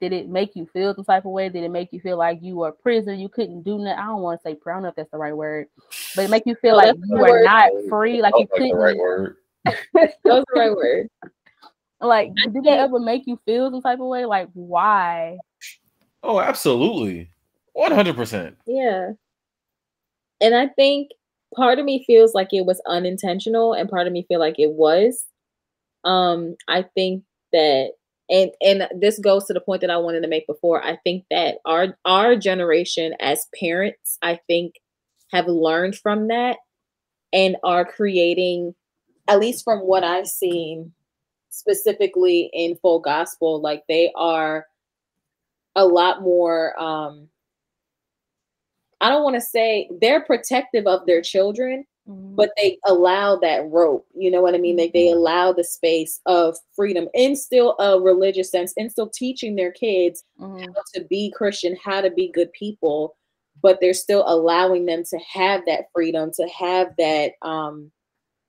did it make you feel some type of way? Did it make you feel like you were a prisoner? You couldn't do nothing. I don't want to say, I don't know if that's the right word, but it make you feel No, like you were word. not free, like you couldn't. the right word [LAUGHS] That was the right word. [LAUGHS] Like, did that ever make you feel some type of way? Like, why? oh absolutely 100% Yeah. And I think part of me feels like it was unintentional and part of me feel like it was. Um I think that and and this goes to the point that I wanted to make before. I think that our our generation as parents, I think have learned from that and are creating at least from what I've seen specifically in full gospel like they are a lot more um I don't want to say they're protective of their children, Mhm. but they allow that rope. You know what I mean? Like they allow the space of freedom in still a religious sense, and still teaching their kids Mhm. how to be Christian, how to be good people, but they're still allowing them to have that freedom, to have that um,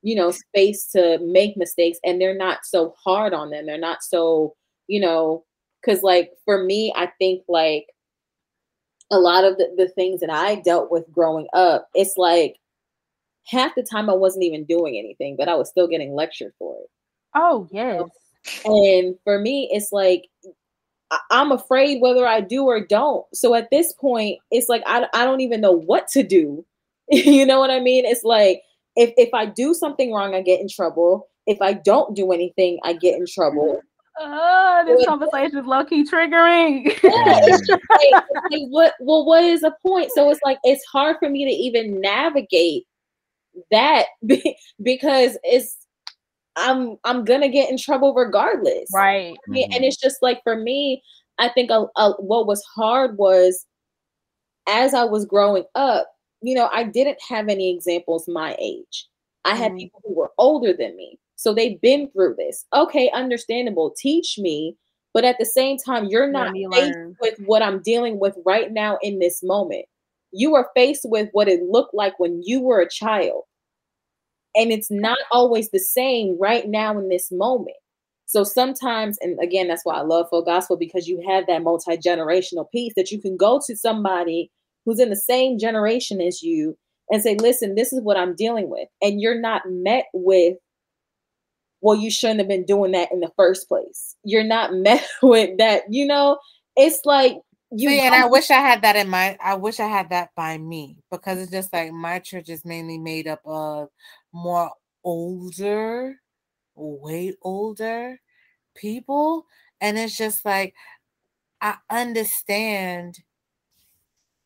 you know, space to make mistakes, and they're not so hard on them. They're not so, you know, because like for me, I think like a lot of the, the things that I dealt with growing up, it's like half the time I wasn't even doing anything, but I was still getting lectured for it. Oh yes. And for me, it's like I'm afraid whether I do or don't. So at this point, it's like I, I don't even know what to do. [LAUGHS] you know what I mean? It's like if if I do something wrong, I get in trouble. If I don't do anything, I get in trouble. Oh, this conversation is low key triggering. Yeah, it's like, it's like, what well what is the point so it's like it's hard for me to even navigate that [LAUGHS] because it's i'm i'm gonna get in trouble regardless. Right. I mean, and it's just like for me i think a, a, what was hard was as i was growing up you know i didn't have any examples my age. I had Mhm. people who were older than me. So they've been through this. Okay understandable teach me but at the same time you're not faced with what i'm dealing with right now in this moment you are faced with what it looked like when you were a child and it's not always the same right now in this moment so sometimes, and again, that's why I love full gospel because you have that multi generational piece that you can go to somebody who's in the same generation as you and say, listen, this is what I'm dealing with. And you're not met with, well, you shouldn't have been doing that in the first place. You're not [LAUGHS] met with that, you know, it's like you See, and I wish I had that in my. I wish I had that by me because it's just like my church is mainly made up of more older, way older people, and it's just like I understand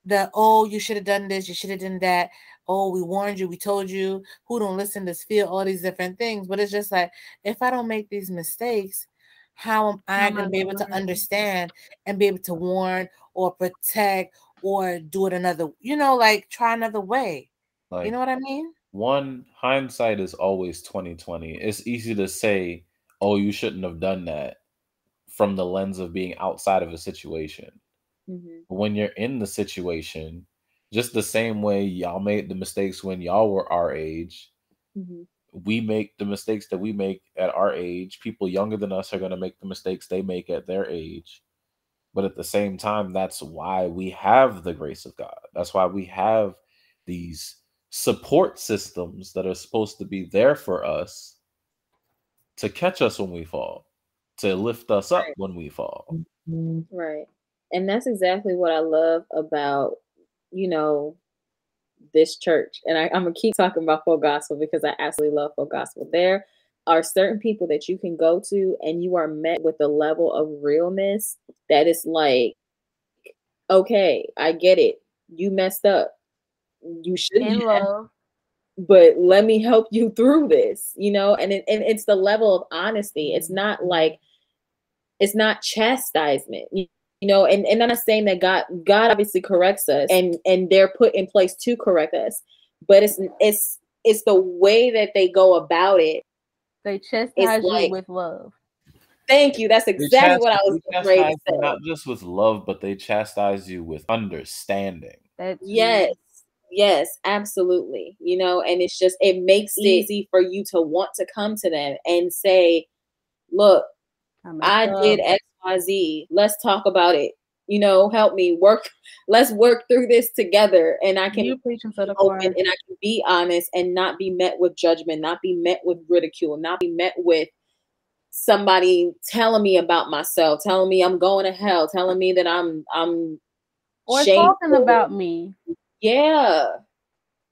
that. Oh, you should have done this. You should have done that. Oh, we warned you. We told you. Who don't listen to feel all these different things? But it's just like if I don't make these mistakes, how am I How am I going to be able gonna understand and be able to warn or protect or do it another, you know, like try another way. Like, you know what I mean? one hindsight is always 2020 it's easy to say oh you shouldn't have done that from the lens of being outside of a situation Mhm. When you're in the situation just the same way y'all made the mistakes when y'all were our age Mhm. We make the mistakes that we make at our age. People younger than us are going to make the mistakes they make at their age. But at the same time that's why we have the grace of god. That's why we have these support systems that are supposed to be there for us to catch us when we fall to lift us up Right. when we fall. Mm-hmm. Right. And that's exactly what I love about, you know, this church. And I, I'm gonna keep talking about full gospel because I absolutely love full gospel. There are certain people that you can go to and you are met with a level of realness that is like, okay, I get it. You messed up. You shouldn't have but let me help you through this you know and it, and it's the level of honesty it's mm-hmm. not like it's not chastisement you, you know and, and i'm not saying that god god obviously corrects us and and they're put in place to correct us but it's it's it's the way that they go about it They chastise like- you with love. thank you. That's They exactly what i was they afraid to say. not just with love but they chastise you with understanding. That's Yes, yes, absolutely. You know, and it's just it makes it easy for you to want to come to them and say, "Look, I did X, Y, Z. Let's talk about it. You know, help me work. [LAUGHS] Let's work through this together, and I can you preaching to the open and I can be honest and not be met with judgment, not be met with ridicule, not be met with somebody telling me about myself, telling me I'm going to hell, telling me that I'm I'm Or shameful. talking about me. Yeah.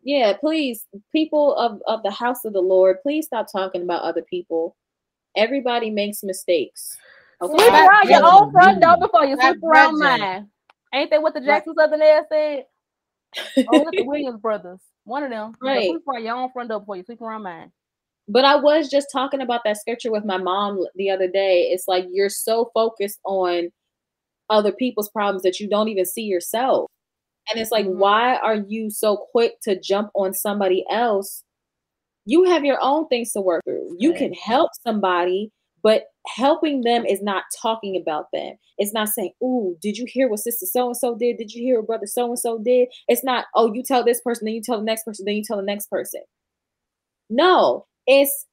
Yeah, please, people of, of the house of the Lord, please stop talking about other people. Everybody makes mistakes. Sweep Okay. Stop [LAUGHS] around your own front door before you sweep around mine. Ain't that what the Jackson Southernaires said? Oh, the Williams brothers. One of them. You Right. Sweep around your own front door before you sweep around mine. But I was just talking about that scripture with my mom the other day. It's like you're so focused on other people's problems that you don't even see yourself. And it's like, Mhm. why are you so quick to jump on somebody else? You have your own things to work through. You can help somebody, but helping them is not talking about them. It's not saying, Ooh, did you hear what sister so and so did? Did you hear what brother so and so did? It's not, Oh, you tell this person, then you tell the next person, then you tell the next person. No, it's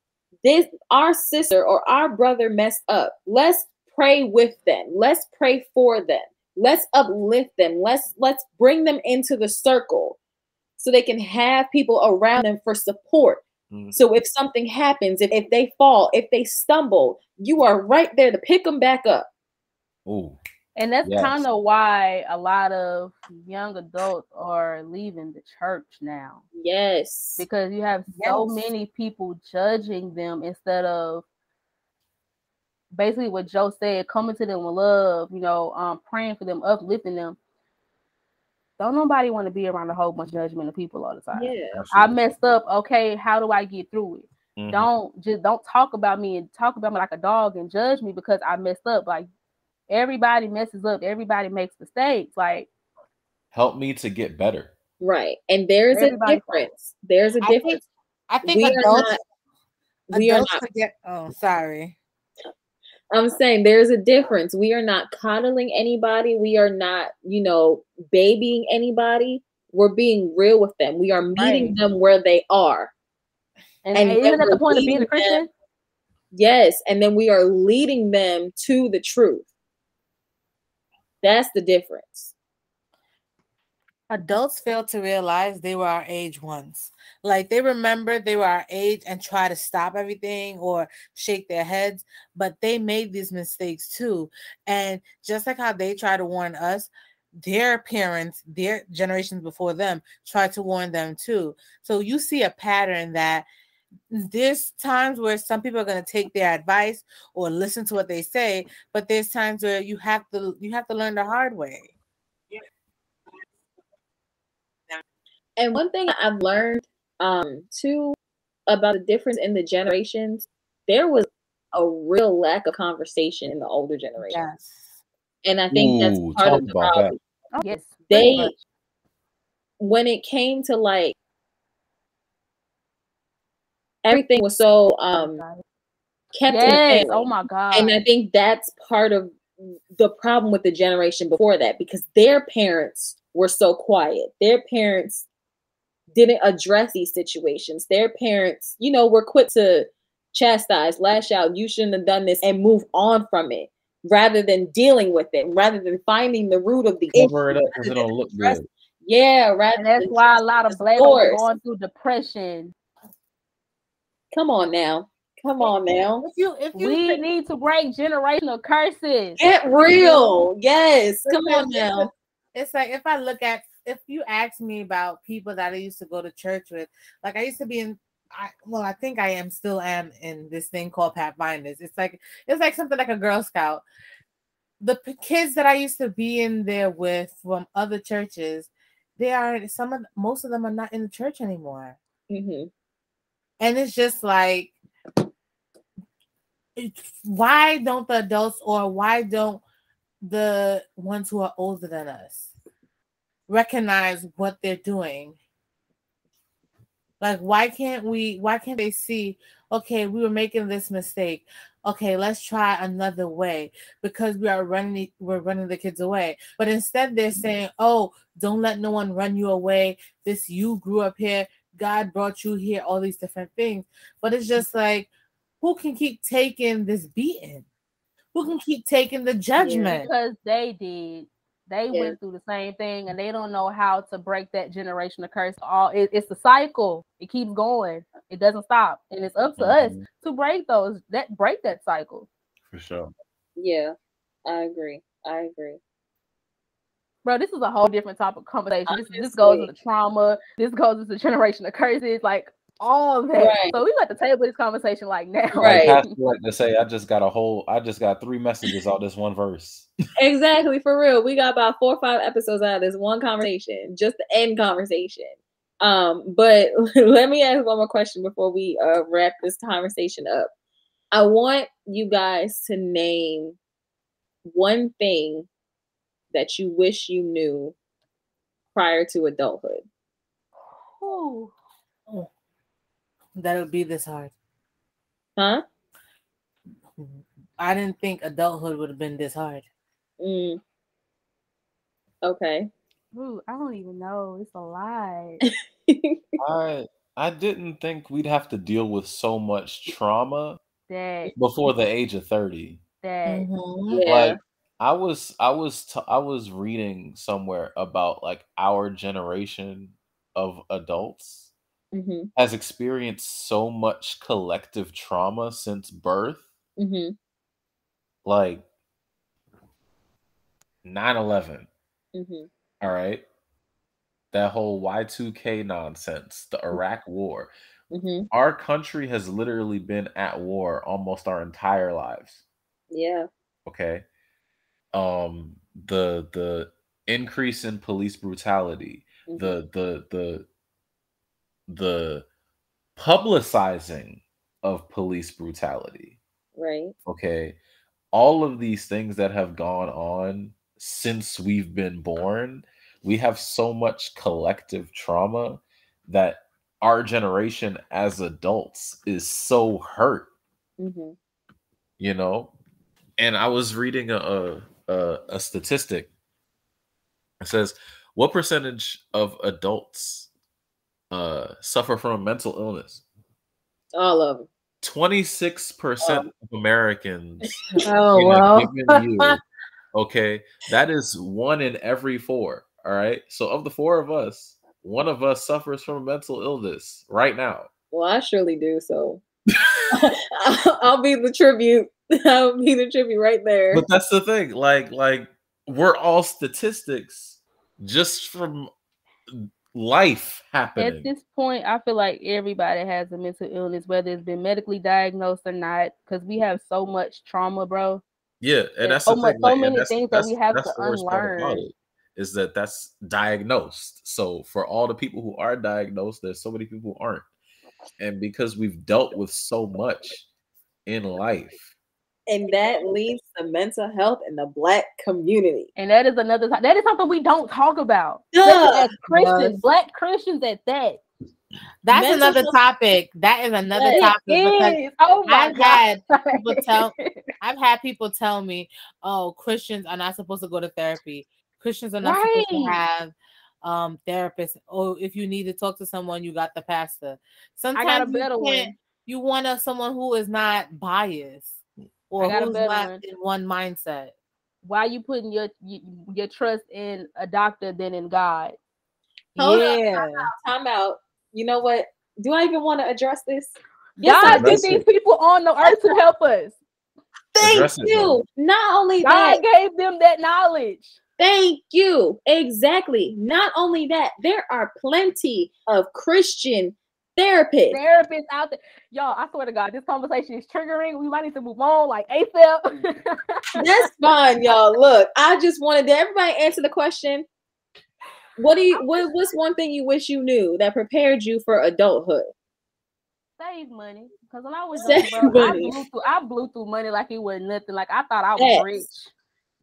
this our sister or our brother messed up. Let's pray with them. Let's pray for them. Let's uplift them. Let's let's bring them into the circle so they can have people around them for support. Mhm. So if something happens, if, if they fall, if they stumble, you are right there to pick them back up. Ooh. And that's Yes. kind of why a lot of young adults are leaving the church now Yes. because you have so many people judging them instead of basically what Joe said, coming to them with love, you know, um, praying for them, uplifting them. Don't nobody want to be around a whole bunch of judgment of people all the time. Yeah. I messed up. Okay, how do I get through it? Mhm. Don't just don't talk about me and talk about me like a dog and judge me because I messed up. Like everybody messes up, everybody makes mistakes. Like help me to get better Right. And there's a Everybody falls. difference. There's a difference. I think We are adults, not we are adults not forget. Oh, sorry. I'm saying there's a difference. We are not coddling anybody. We are not, you know, babying anybody. We're being real with them. We are meeting Right. them where they are. and, And and even at the point of being a Christian, them- Yes. And then we are leading them to the truth. That's the difference. Adults fail to realize they were our age once. Like they remember they were our age and try to stop everything or shake their heads, but they made these mistakes too. And just like how they try to warn us, their parents, their generations before them, try to warn them too. So you see a pattern that there's times where some people are going to take their advice or listen to what they say, but there's times where you have to you have to learn the hard way. And one thing I've learned um too about the difference in the generations, there was a real lack of conversation in the older generation. Yes. And I think that's part of the about problem. Oh, yes, they when it came to like everything was so um kept in the yes. family. Oh my god. and I think that's part of the problem with the generation before that because their parents were so quiet. Their parents didn't address these situations. Their parents, you know, were quick to chastise, lash out, you shouldn't have done this, and move on from it rather than dealing with it, rather than finding the root of the Cover it up because it don't look good. Yeah, rather and that's why a lot of black people are going through depression. Come on now. Come on now. If you if you We need to break generational curses. Get real. Yes. Come on now. it's like if I look at if you ask me about people that I used to go to church with, like I used to be in I well, I think I am still am in this thing called Pathfinders. It's like it's like something like a Girl Scout. The p- kids that I used to be in there with from other churches, they are some of most of them are not in the church anymore. Mhm. And it's just like it's- why don't the adults or why don't the ones who are older than us recognize what they're doing. Like why can't we why can't they see okay we were making this mistake. Okay let's try another way because we are running we're running the kids away. But instead they're mm-hmm. saying oh don't let no one run you away. This you grew up here. God brought you here all these different things. But it's just like who can keep taking this beating? Who can keep taking the judgment? because they did. They Yeah. went through the same thing, and they don't know how to break that generational curse. All it, it's the cycle. It keeps going. It doesn't stop, and it's up to us Mhm, to break those that break that cycle. For sure. Yeah. I agree. I agree. Bro, this is a whole different topic of conversation. This, this goes into trauma. This goes into [LAUGHS] generational curses, like all of that. Right. So we got to table this conversation like now. Right. Like like to say, I just got a whole, I just got three messages out this one verse. Exactly, for real. We got about four or five episodes out of this one conversation, just the end conversation. Um, but [LAUGHS] let me ask one more question before we uh wrap this conversation up. I want you guys to name one thing that you wish you knew prior to adulthood. Ooh. That would be this hard Huh? i didn't think adulthood would have been this hard Mm. Okay. Ooh, I don't even know. It's a lot. [LAUGHS] I I didn't think we'd have to deal with so much trauma That before the age of 30. that Yeah. Like I was I was t- I was reading somewhere about like our generation of adults hmm has experienced so much collective trauma since birth. Hmm like 9/11 hmm all right? That whole Y2K nonsense the Iraq war. Hmm our country has literally been at war almost our entire lives. Yeah. okay? Um the the increase in police brutality mhm, the the the the publicizing of police brutality. Right. okay? All of these things that have gone on since we've been born we have so much collective trauma that our generation as adults is so hurt. Hmm you know? And i was reading a, a, a statistic. It says what percentage of adults uh suffer from a mental illness All of them. 26% of americans [LAUGHS] Oh well. year, [LAUGHS] okay that is one in every four all right so of the four of us one of us suffers from a mental illness right now Well, I surely do. So [LAUGHS] I'll be the tribute. I'll be the tribute right there. but that's the thing like like we're all statistics just from life happening at this point, I feel like everybody has a mental illness, whether it's been medically diagnosed or not, because we have so much trauma, bro. yeah and There's that's so much- so and many things that we have to the worst part about unlearn. it, is that that's diagnosed so for all the people who are diagnosed there's so many people who aren't and because we've dealt with so much in life and that leads to mental health in the black community. And that is another. That is something we don't talk about. Duh. As Christians, Yes. black Christians at that. That's Mental another health- topic. That is another It topic because Oh my I've had [LAUGHS] God. people tell I've had people tell me, "Oh, Christians are not supposed to go to therapy. Christians are not supposed to have um therapists. Oh, if you need to talk to someone, you got the pastor. Sometimes got a you better can't- one. You want a, someone who is not biased or got who's better not one. in one mindset. Why you putting your your, your trust in a doctor than in God? Hold up, yeah. Time out. You know what? Do I even want to address this? God I sent Address these it. people on the earth to help us. Thank Address you. bro. Not only God that, gave them that knowledge. thank you. Exactly. Not only that, there are plenty of Christian therapists. Therapist out there. Y'all, I swear to God, this conversation is triggering. We might need to move on like ASAP. [LAUGHS] That's fine, y'all. Look, I just wanted to everybody answer the question. What do you what, what's one thing you wish you knew that prepared you for adulthood? Save money. Because when I was young, bro, I blew, through, I blew through money like it was nothing. Like I thought I was Yes. rich.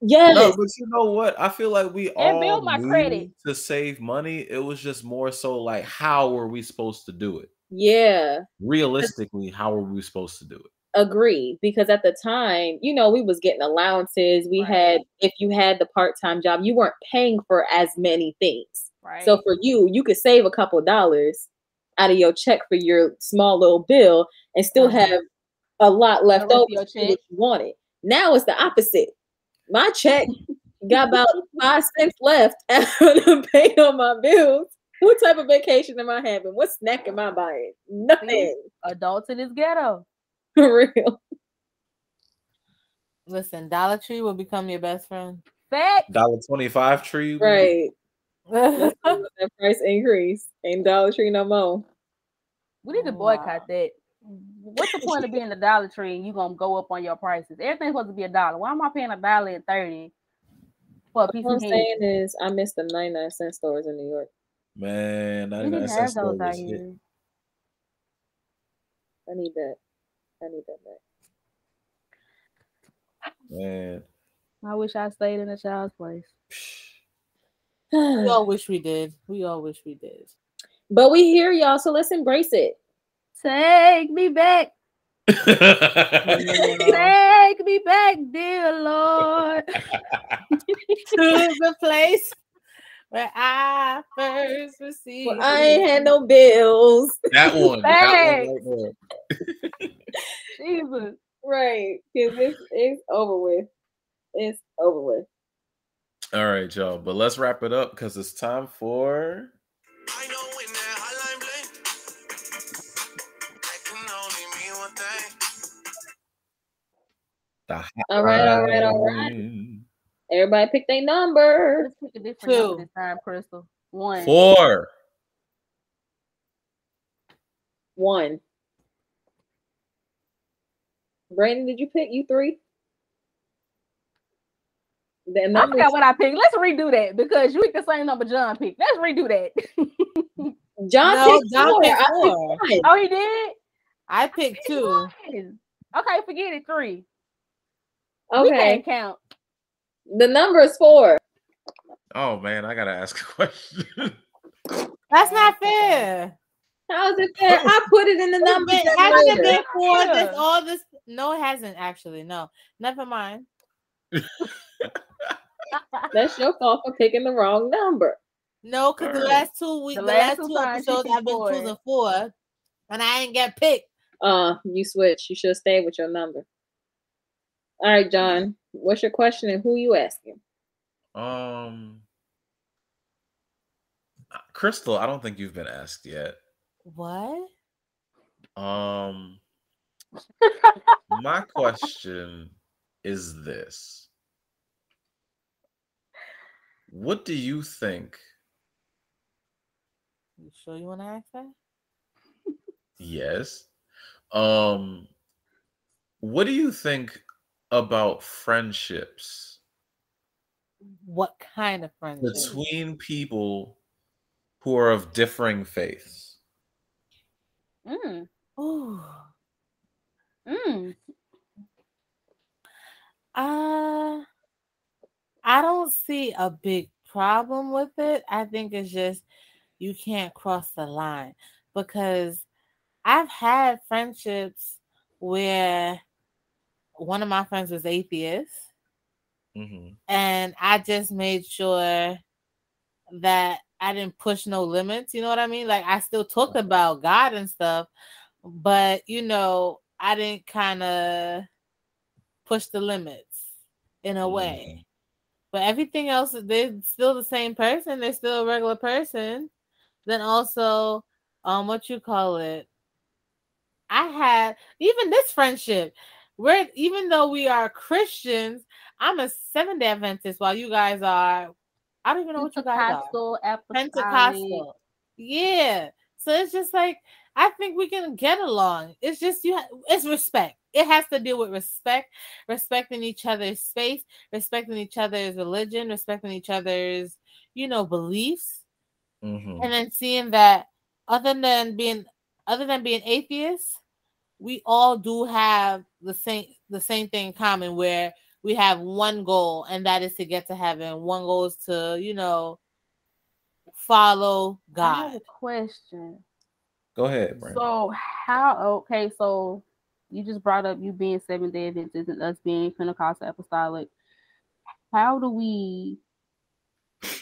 Yes. No, but you know what? I feel like we And all build my knew credit. to save money. It was just more so like, how were we supposed to do it? yeah. Realistically, how were we supposed to do it? Agree, Because at the time, you know, we was getting allowances. We Right. had if you had the part-time job, you weren't paying for as many things. Right. So for you, you could save a couple of dollars out of your check for your small little bill and still have a lot left over your to do what check. you wanted. Now it's the opposite. My check got about five cents left [LAUGHS] after to pay on my bills. What type of vacation am I having? What snack am I buying? Nothing. adults in this ghetto. [LAUGHS] For real. Listen, Dollar Tree will become your best friend. Fact. Dollar twenty five tree, Right. That's that price increase. Ain't Dollar Tree no more. [LAUGHS] We need to boycott wow. that. What's the point of being the Dollar Tree and you gonna go up on your prices? Everything's supposed to be a dollar. Why am I paying a dollar and thirty for a piece What I'm of head? saying is, I miss the 99 cent stores in New York. Man, We 99 didn't have those out here. I need that. I need that Man. I wish I stayed in a child's place. [SIGHS] we all wish we did. We all wish we did. but we hear y'all, so let's embrace it. Take me back. [LAUGHS] Take me back, dear Lord. [LAUGHS] to the place where I first received. Well, I ain't had no bills. that one. That one right. [LAUGHS] Jesus. Right. Because it's, it's over with. It's over with. All right, y'all. But let's wrap it up because it's time for the All right, all right, all right. Everybody pick their number. Let's pick a different number Two. this time, Crystal. One. Four. One. Brandon, did you pick you three? The I number forgot what I picked. Let's redo that because you picked the same number John picked. Let's redo that. [LAUGHS] John No, picked John four. picked four. picked oh, he did? I picked two. Okay, forget it. Three. We Okay. can't count. The number is four. Oh man, I gotta ask a question. [LAUGHS] That's not fair. How's it fair? I put it in the number. But hasn't it generator. been for this all this? No, it hasn't actually. No, never mind. [LAUGHS] That's your fault for picking the wrong number. No, because the last two weeks, The the, last last two two episodes, I've been four. choosing four, and I ain't get picked. Uh, you switch. You should stay with your number. All right, John. What's your question and who you asking? um, Crystal, I don't think you've been asked yet. What? Um, my [LAUGHS] question is this: What do you think? You sure you want to ask that? Yes. Um, what do you think about friendships What kind of friendship? between people who are of differing faiths? Mm, Ooh. mm. Uh I don't see a big problem with it. I think it's just you can't cross the line because I've had friendships where one of my friends was atheist hmm and I just made sure that I didn't push no limits. You know what I mean? Like I still talked about God and stuff, but you know, I didn't kind of push the limits in a way. But everything else, they're still the same person. They're still a regular person. Then also, um, what you call it? I had even this friendship. We're even though we are Christians, I'm a seven day Adventist while you guys are. I don't even know what you guys are. Pentecostal, apostolic. Pentecostal. Yeah. So it's just like I think we can get along. It's just you. Ha- it's respect. It has to do with respect, respecting each other's space, respecting each other's religion, respecting each other's, you know, beliefs, hmm and then seeing that other than being other than being atheists, we all do have the same the same thing in common where we have one goal and that is to get to heaven. One goal is to, you know, follow I have God. a question. Go ahead, Brandon. So how okay, so you just brought up you being seven day Adventist and us being Pentecostal apostolic. How do we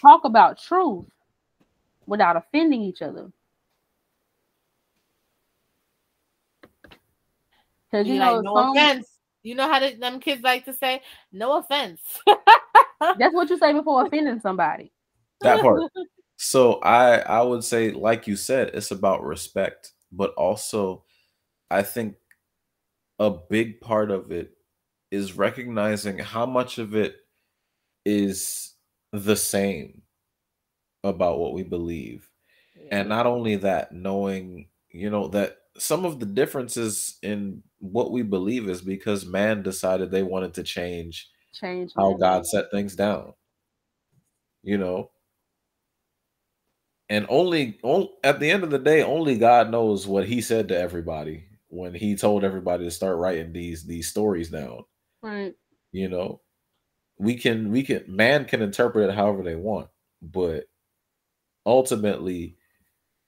talk about truth without offending each other? Because Be you like, know, no some- offense. You know how the, them kids like to say, no offense. [LAUGHS] that's what you say before offending somebody. that part. [LAUGHS] So I I would say, like you said, it's about respect, but also I think a big part of it is recognizing how much of it is the same about what we believe. And not only that, knowing, you know, that some of the differences in what we believe is because man decided they wanted to change Change how man. God set things down. You know, and only on, at the end of the day, only God knows what He said to everybody when He told everybody to start writing these these stories down. Right. You know, we can we can man can interpret it however they want, but ultimately,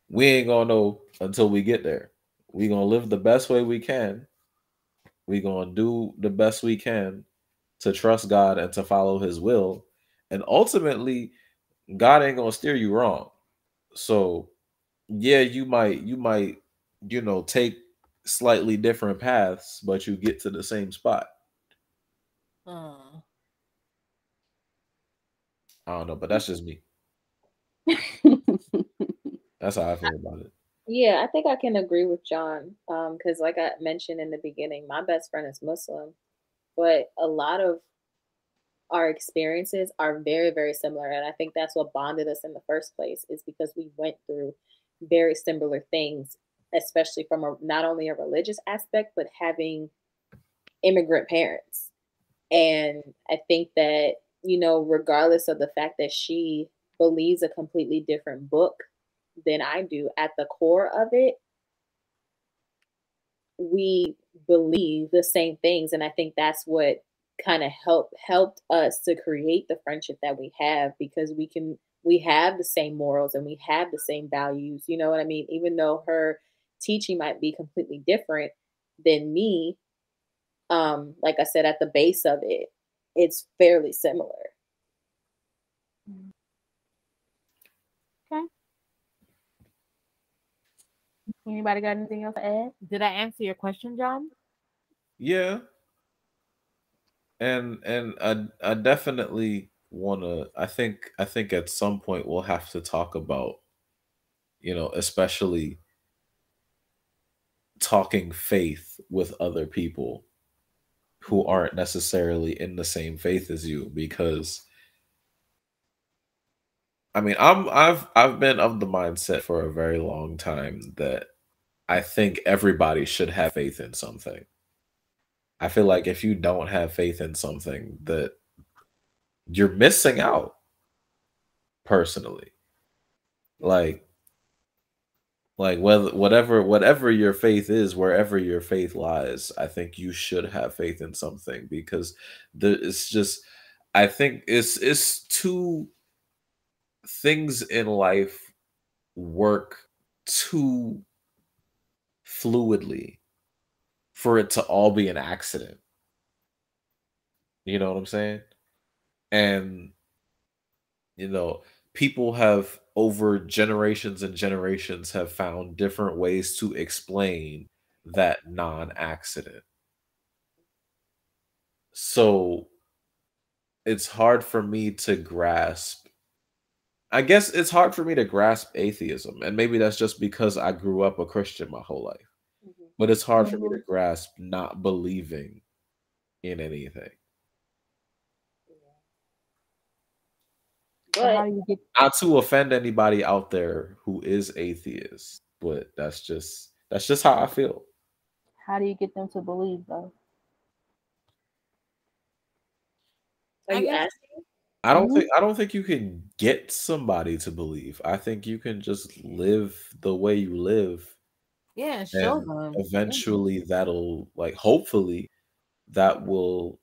we ain't gonna know until we get there. We gonna live the best way we can. We gonna do the best we can to trust God and to follow His will, and ultimately, God ain't gonna steer you wrong. So, yeah, you might you might you know take slightly different paths, but you get to the same spot. Uh, I don't know, but that's just me. [LAUGHS] That's how I feel about it. Yeah, I think I can agree with John. Um, because like I mentioned in the beginning, my best friend is Muslim, but a lot of our experiences are very, very similar. And I think that's what bonded us in the first place, is because we went through very similar things, especially from a not only a religious aspect, but having immigrant parents. And I think that, you know, regardless of the fact that she believes a completely different book than I do, at the core of it, we believe the same things. And I think that's what kind of helped helped us to create the friendship that we have because we can we have the same morals and we have the same values. You know what I mean? Even though her teaching might be completely different than me, um, like I said, at the base of it, it's fairly similar. Anybody got anything else to add? did I answer your question, John? Yeah. And and I I definitely want to I think I think at some point we'll have to talk about you know, especially talking faith with other people who aren't necessarily in the same faith as you because I mean, I'm I've I've been of the mindset for a very long time that I think everybody should have faith in something. I feel like if you don't have faith in something that you're missing out personally. Like like whether whatever whatever your faith is wherever your faith lies i think you should have faith in something because the it's just i think it's it's two things in life work too fluidly for it to all be an accident. You know what i'm saying? And you know people have over generations and generations have found different ways to explain that non-accident. So it's hard for me to grasp i guess it's hard for me to grasp atheism and maybe that's just because i grew up a christian my whole life. But it's hard for me to Mhm. grasp not believing in anything But do you get not to offend anybody out there who is atheist, but that's just that's just how I feel. how do you get them to believe though? are I you asking? I don't Mhm. think I don't think you can get somebody to believe. I think you can just live the way you live. Yeah, show And them. Eventually that'll like hopefully that will,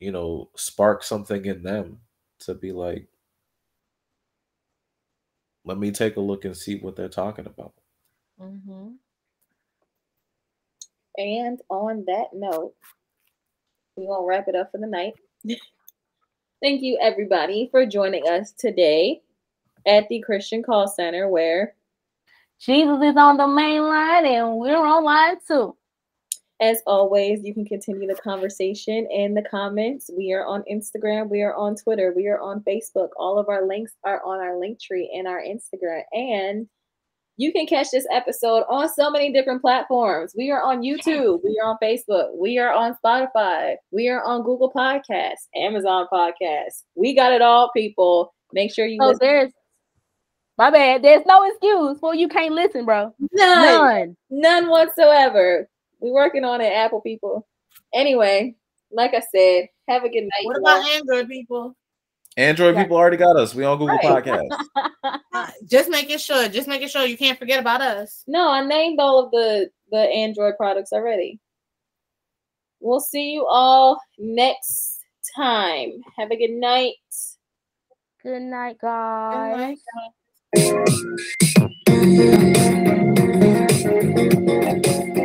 you know, spark something in them to be like let me take a look and see what they're talking about. hmm And on that note, we're gonna wrap it up for the night. Thank you everybody for joining us today at the Christian Call Center where Jesus is on the main line and we're on line two. As always, you can continue the conversation in the comments. We are on Instagram, we are on Twitter, we are on Facebook. All of our links are on our Linktree and our Instagram. And you can catch this episode on so many different platforms. We are on YouTube, we are on Facebook, we are on Spotify, we are on Google Podcasts, Amazon Podcasts. We got it all, people. Make sure you So listen. there's my bad. There's no excuse for you can't listen, bro. None. None. None whatsoever. We're working on it, Apple people. Anyway, like I said, have a good night. What about all. Android people? Android Yeah. people already got us. We on Google Right. Podcasts. [LAUGHS] Uh, Just making sure. Just making sure you can't forget about us. No, I named all of the the Android products already. We'll see you all next time. Have a good night. Good night, guys. Good night, Thank you.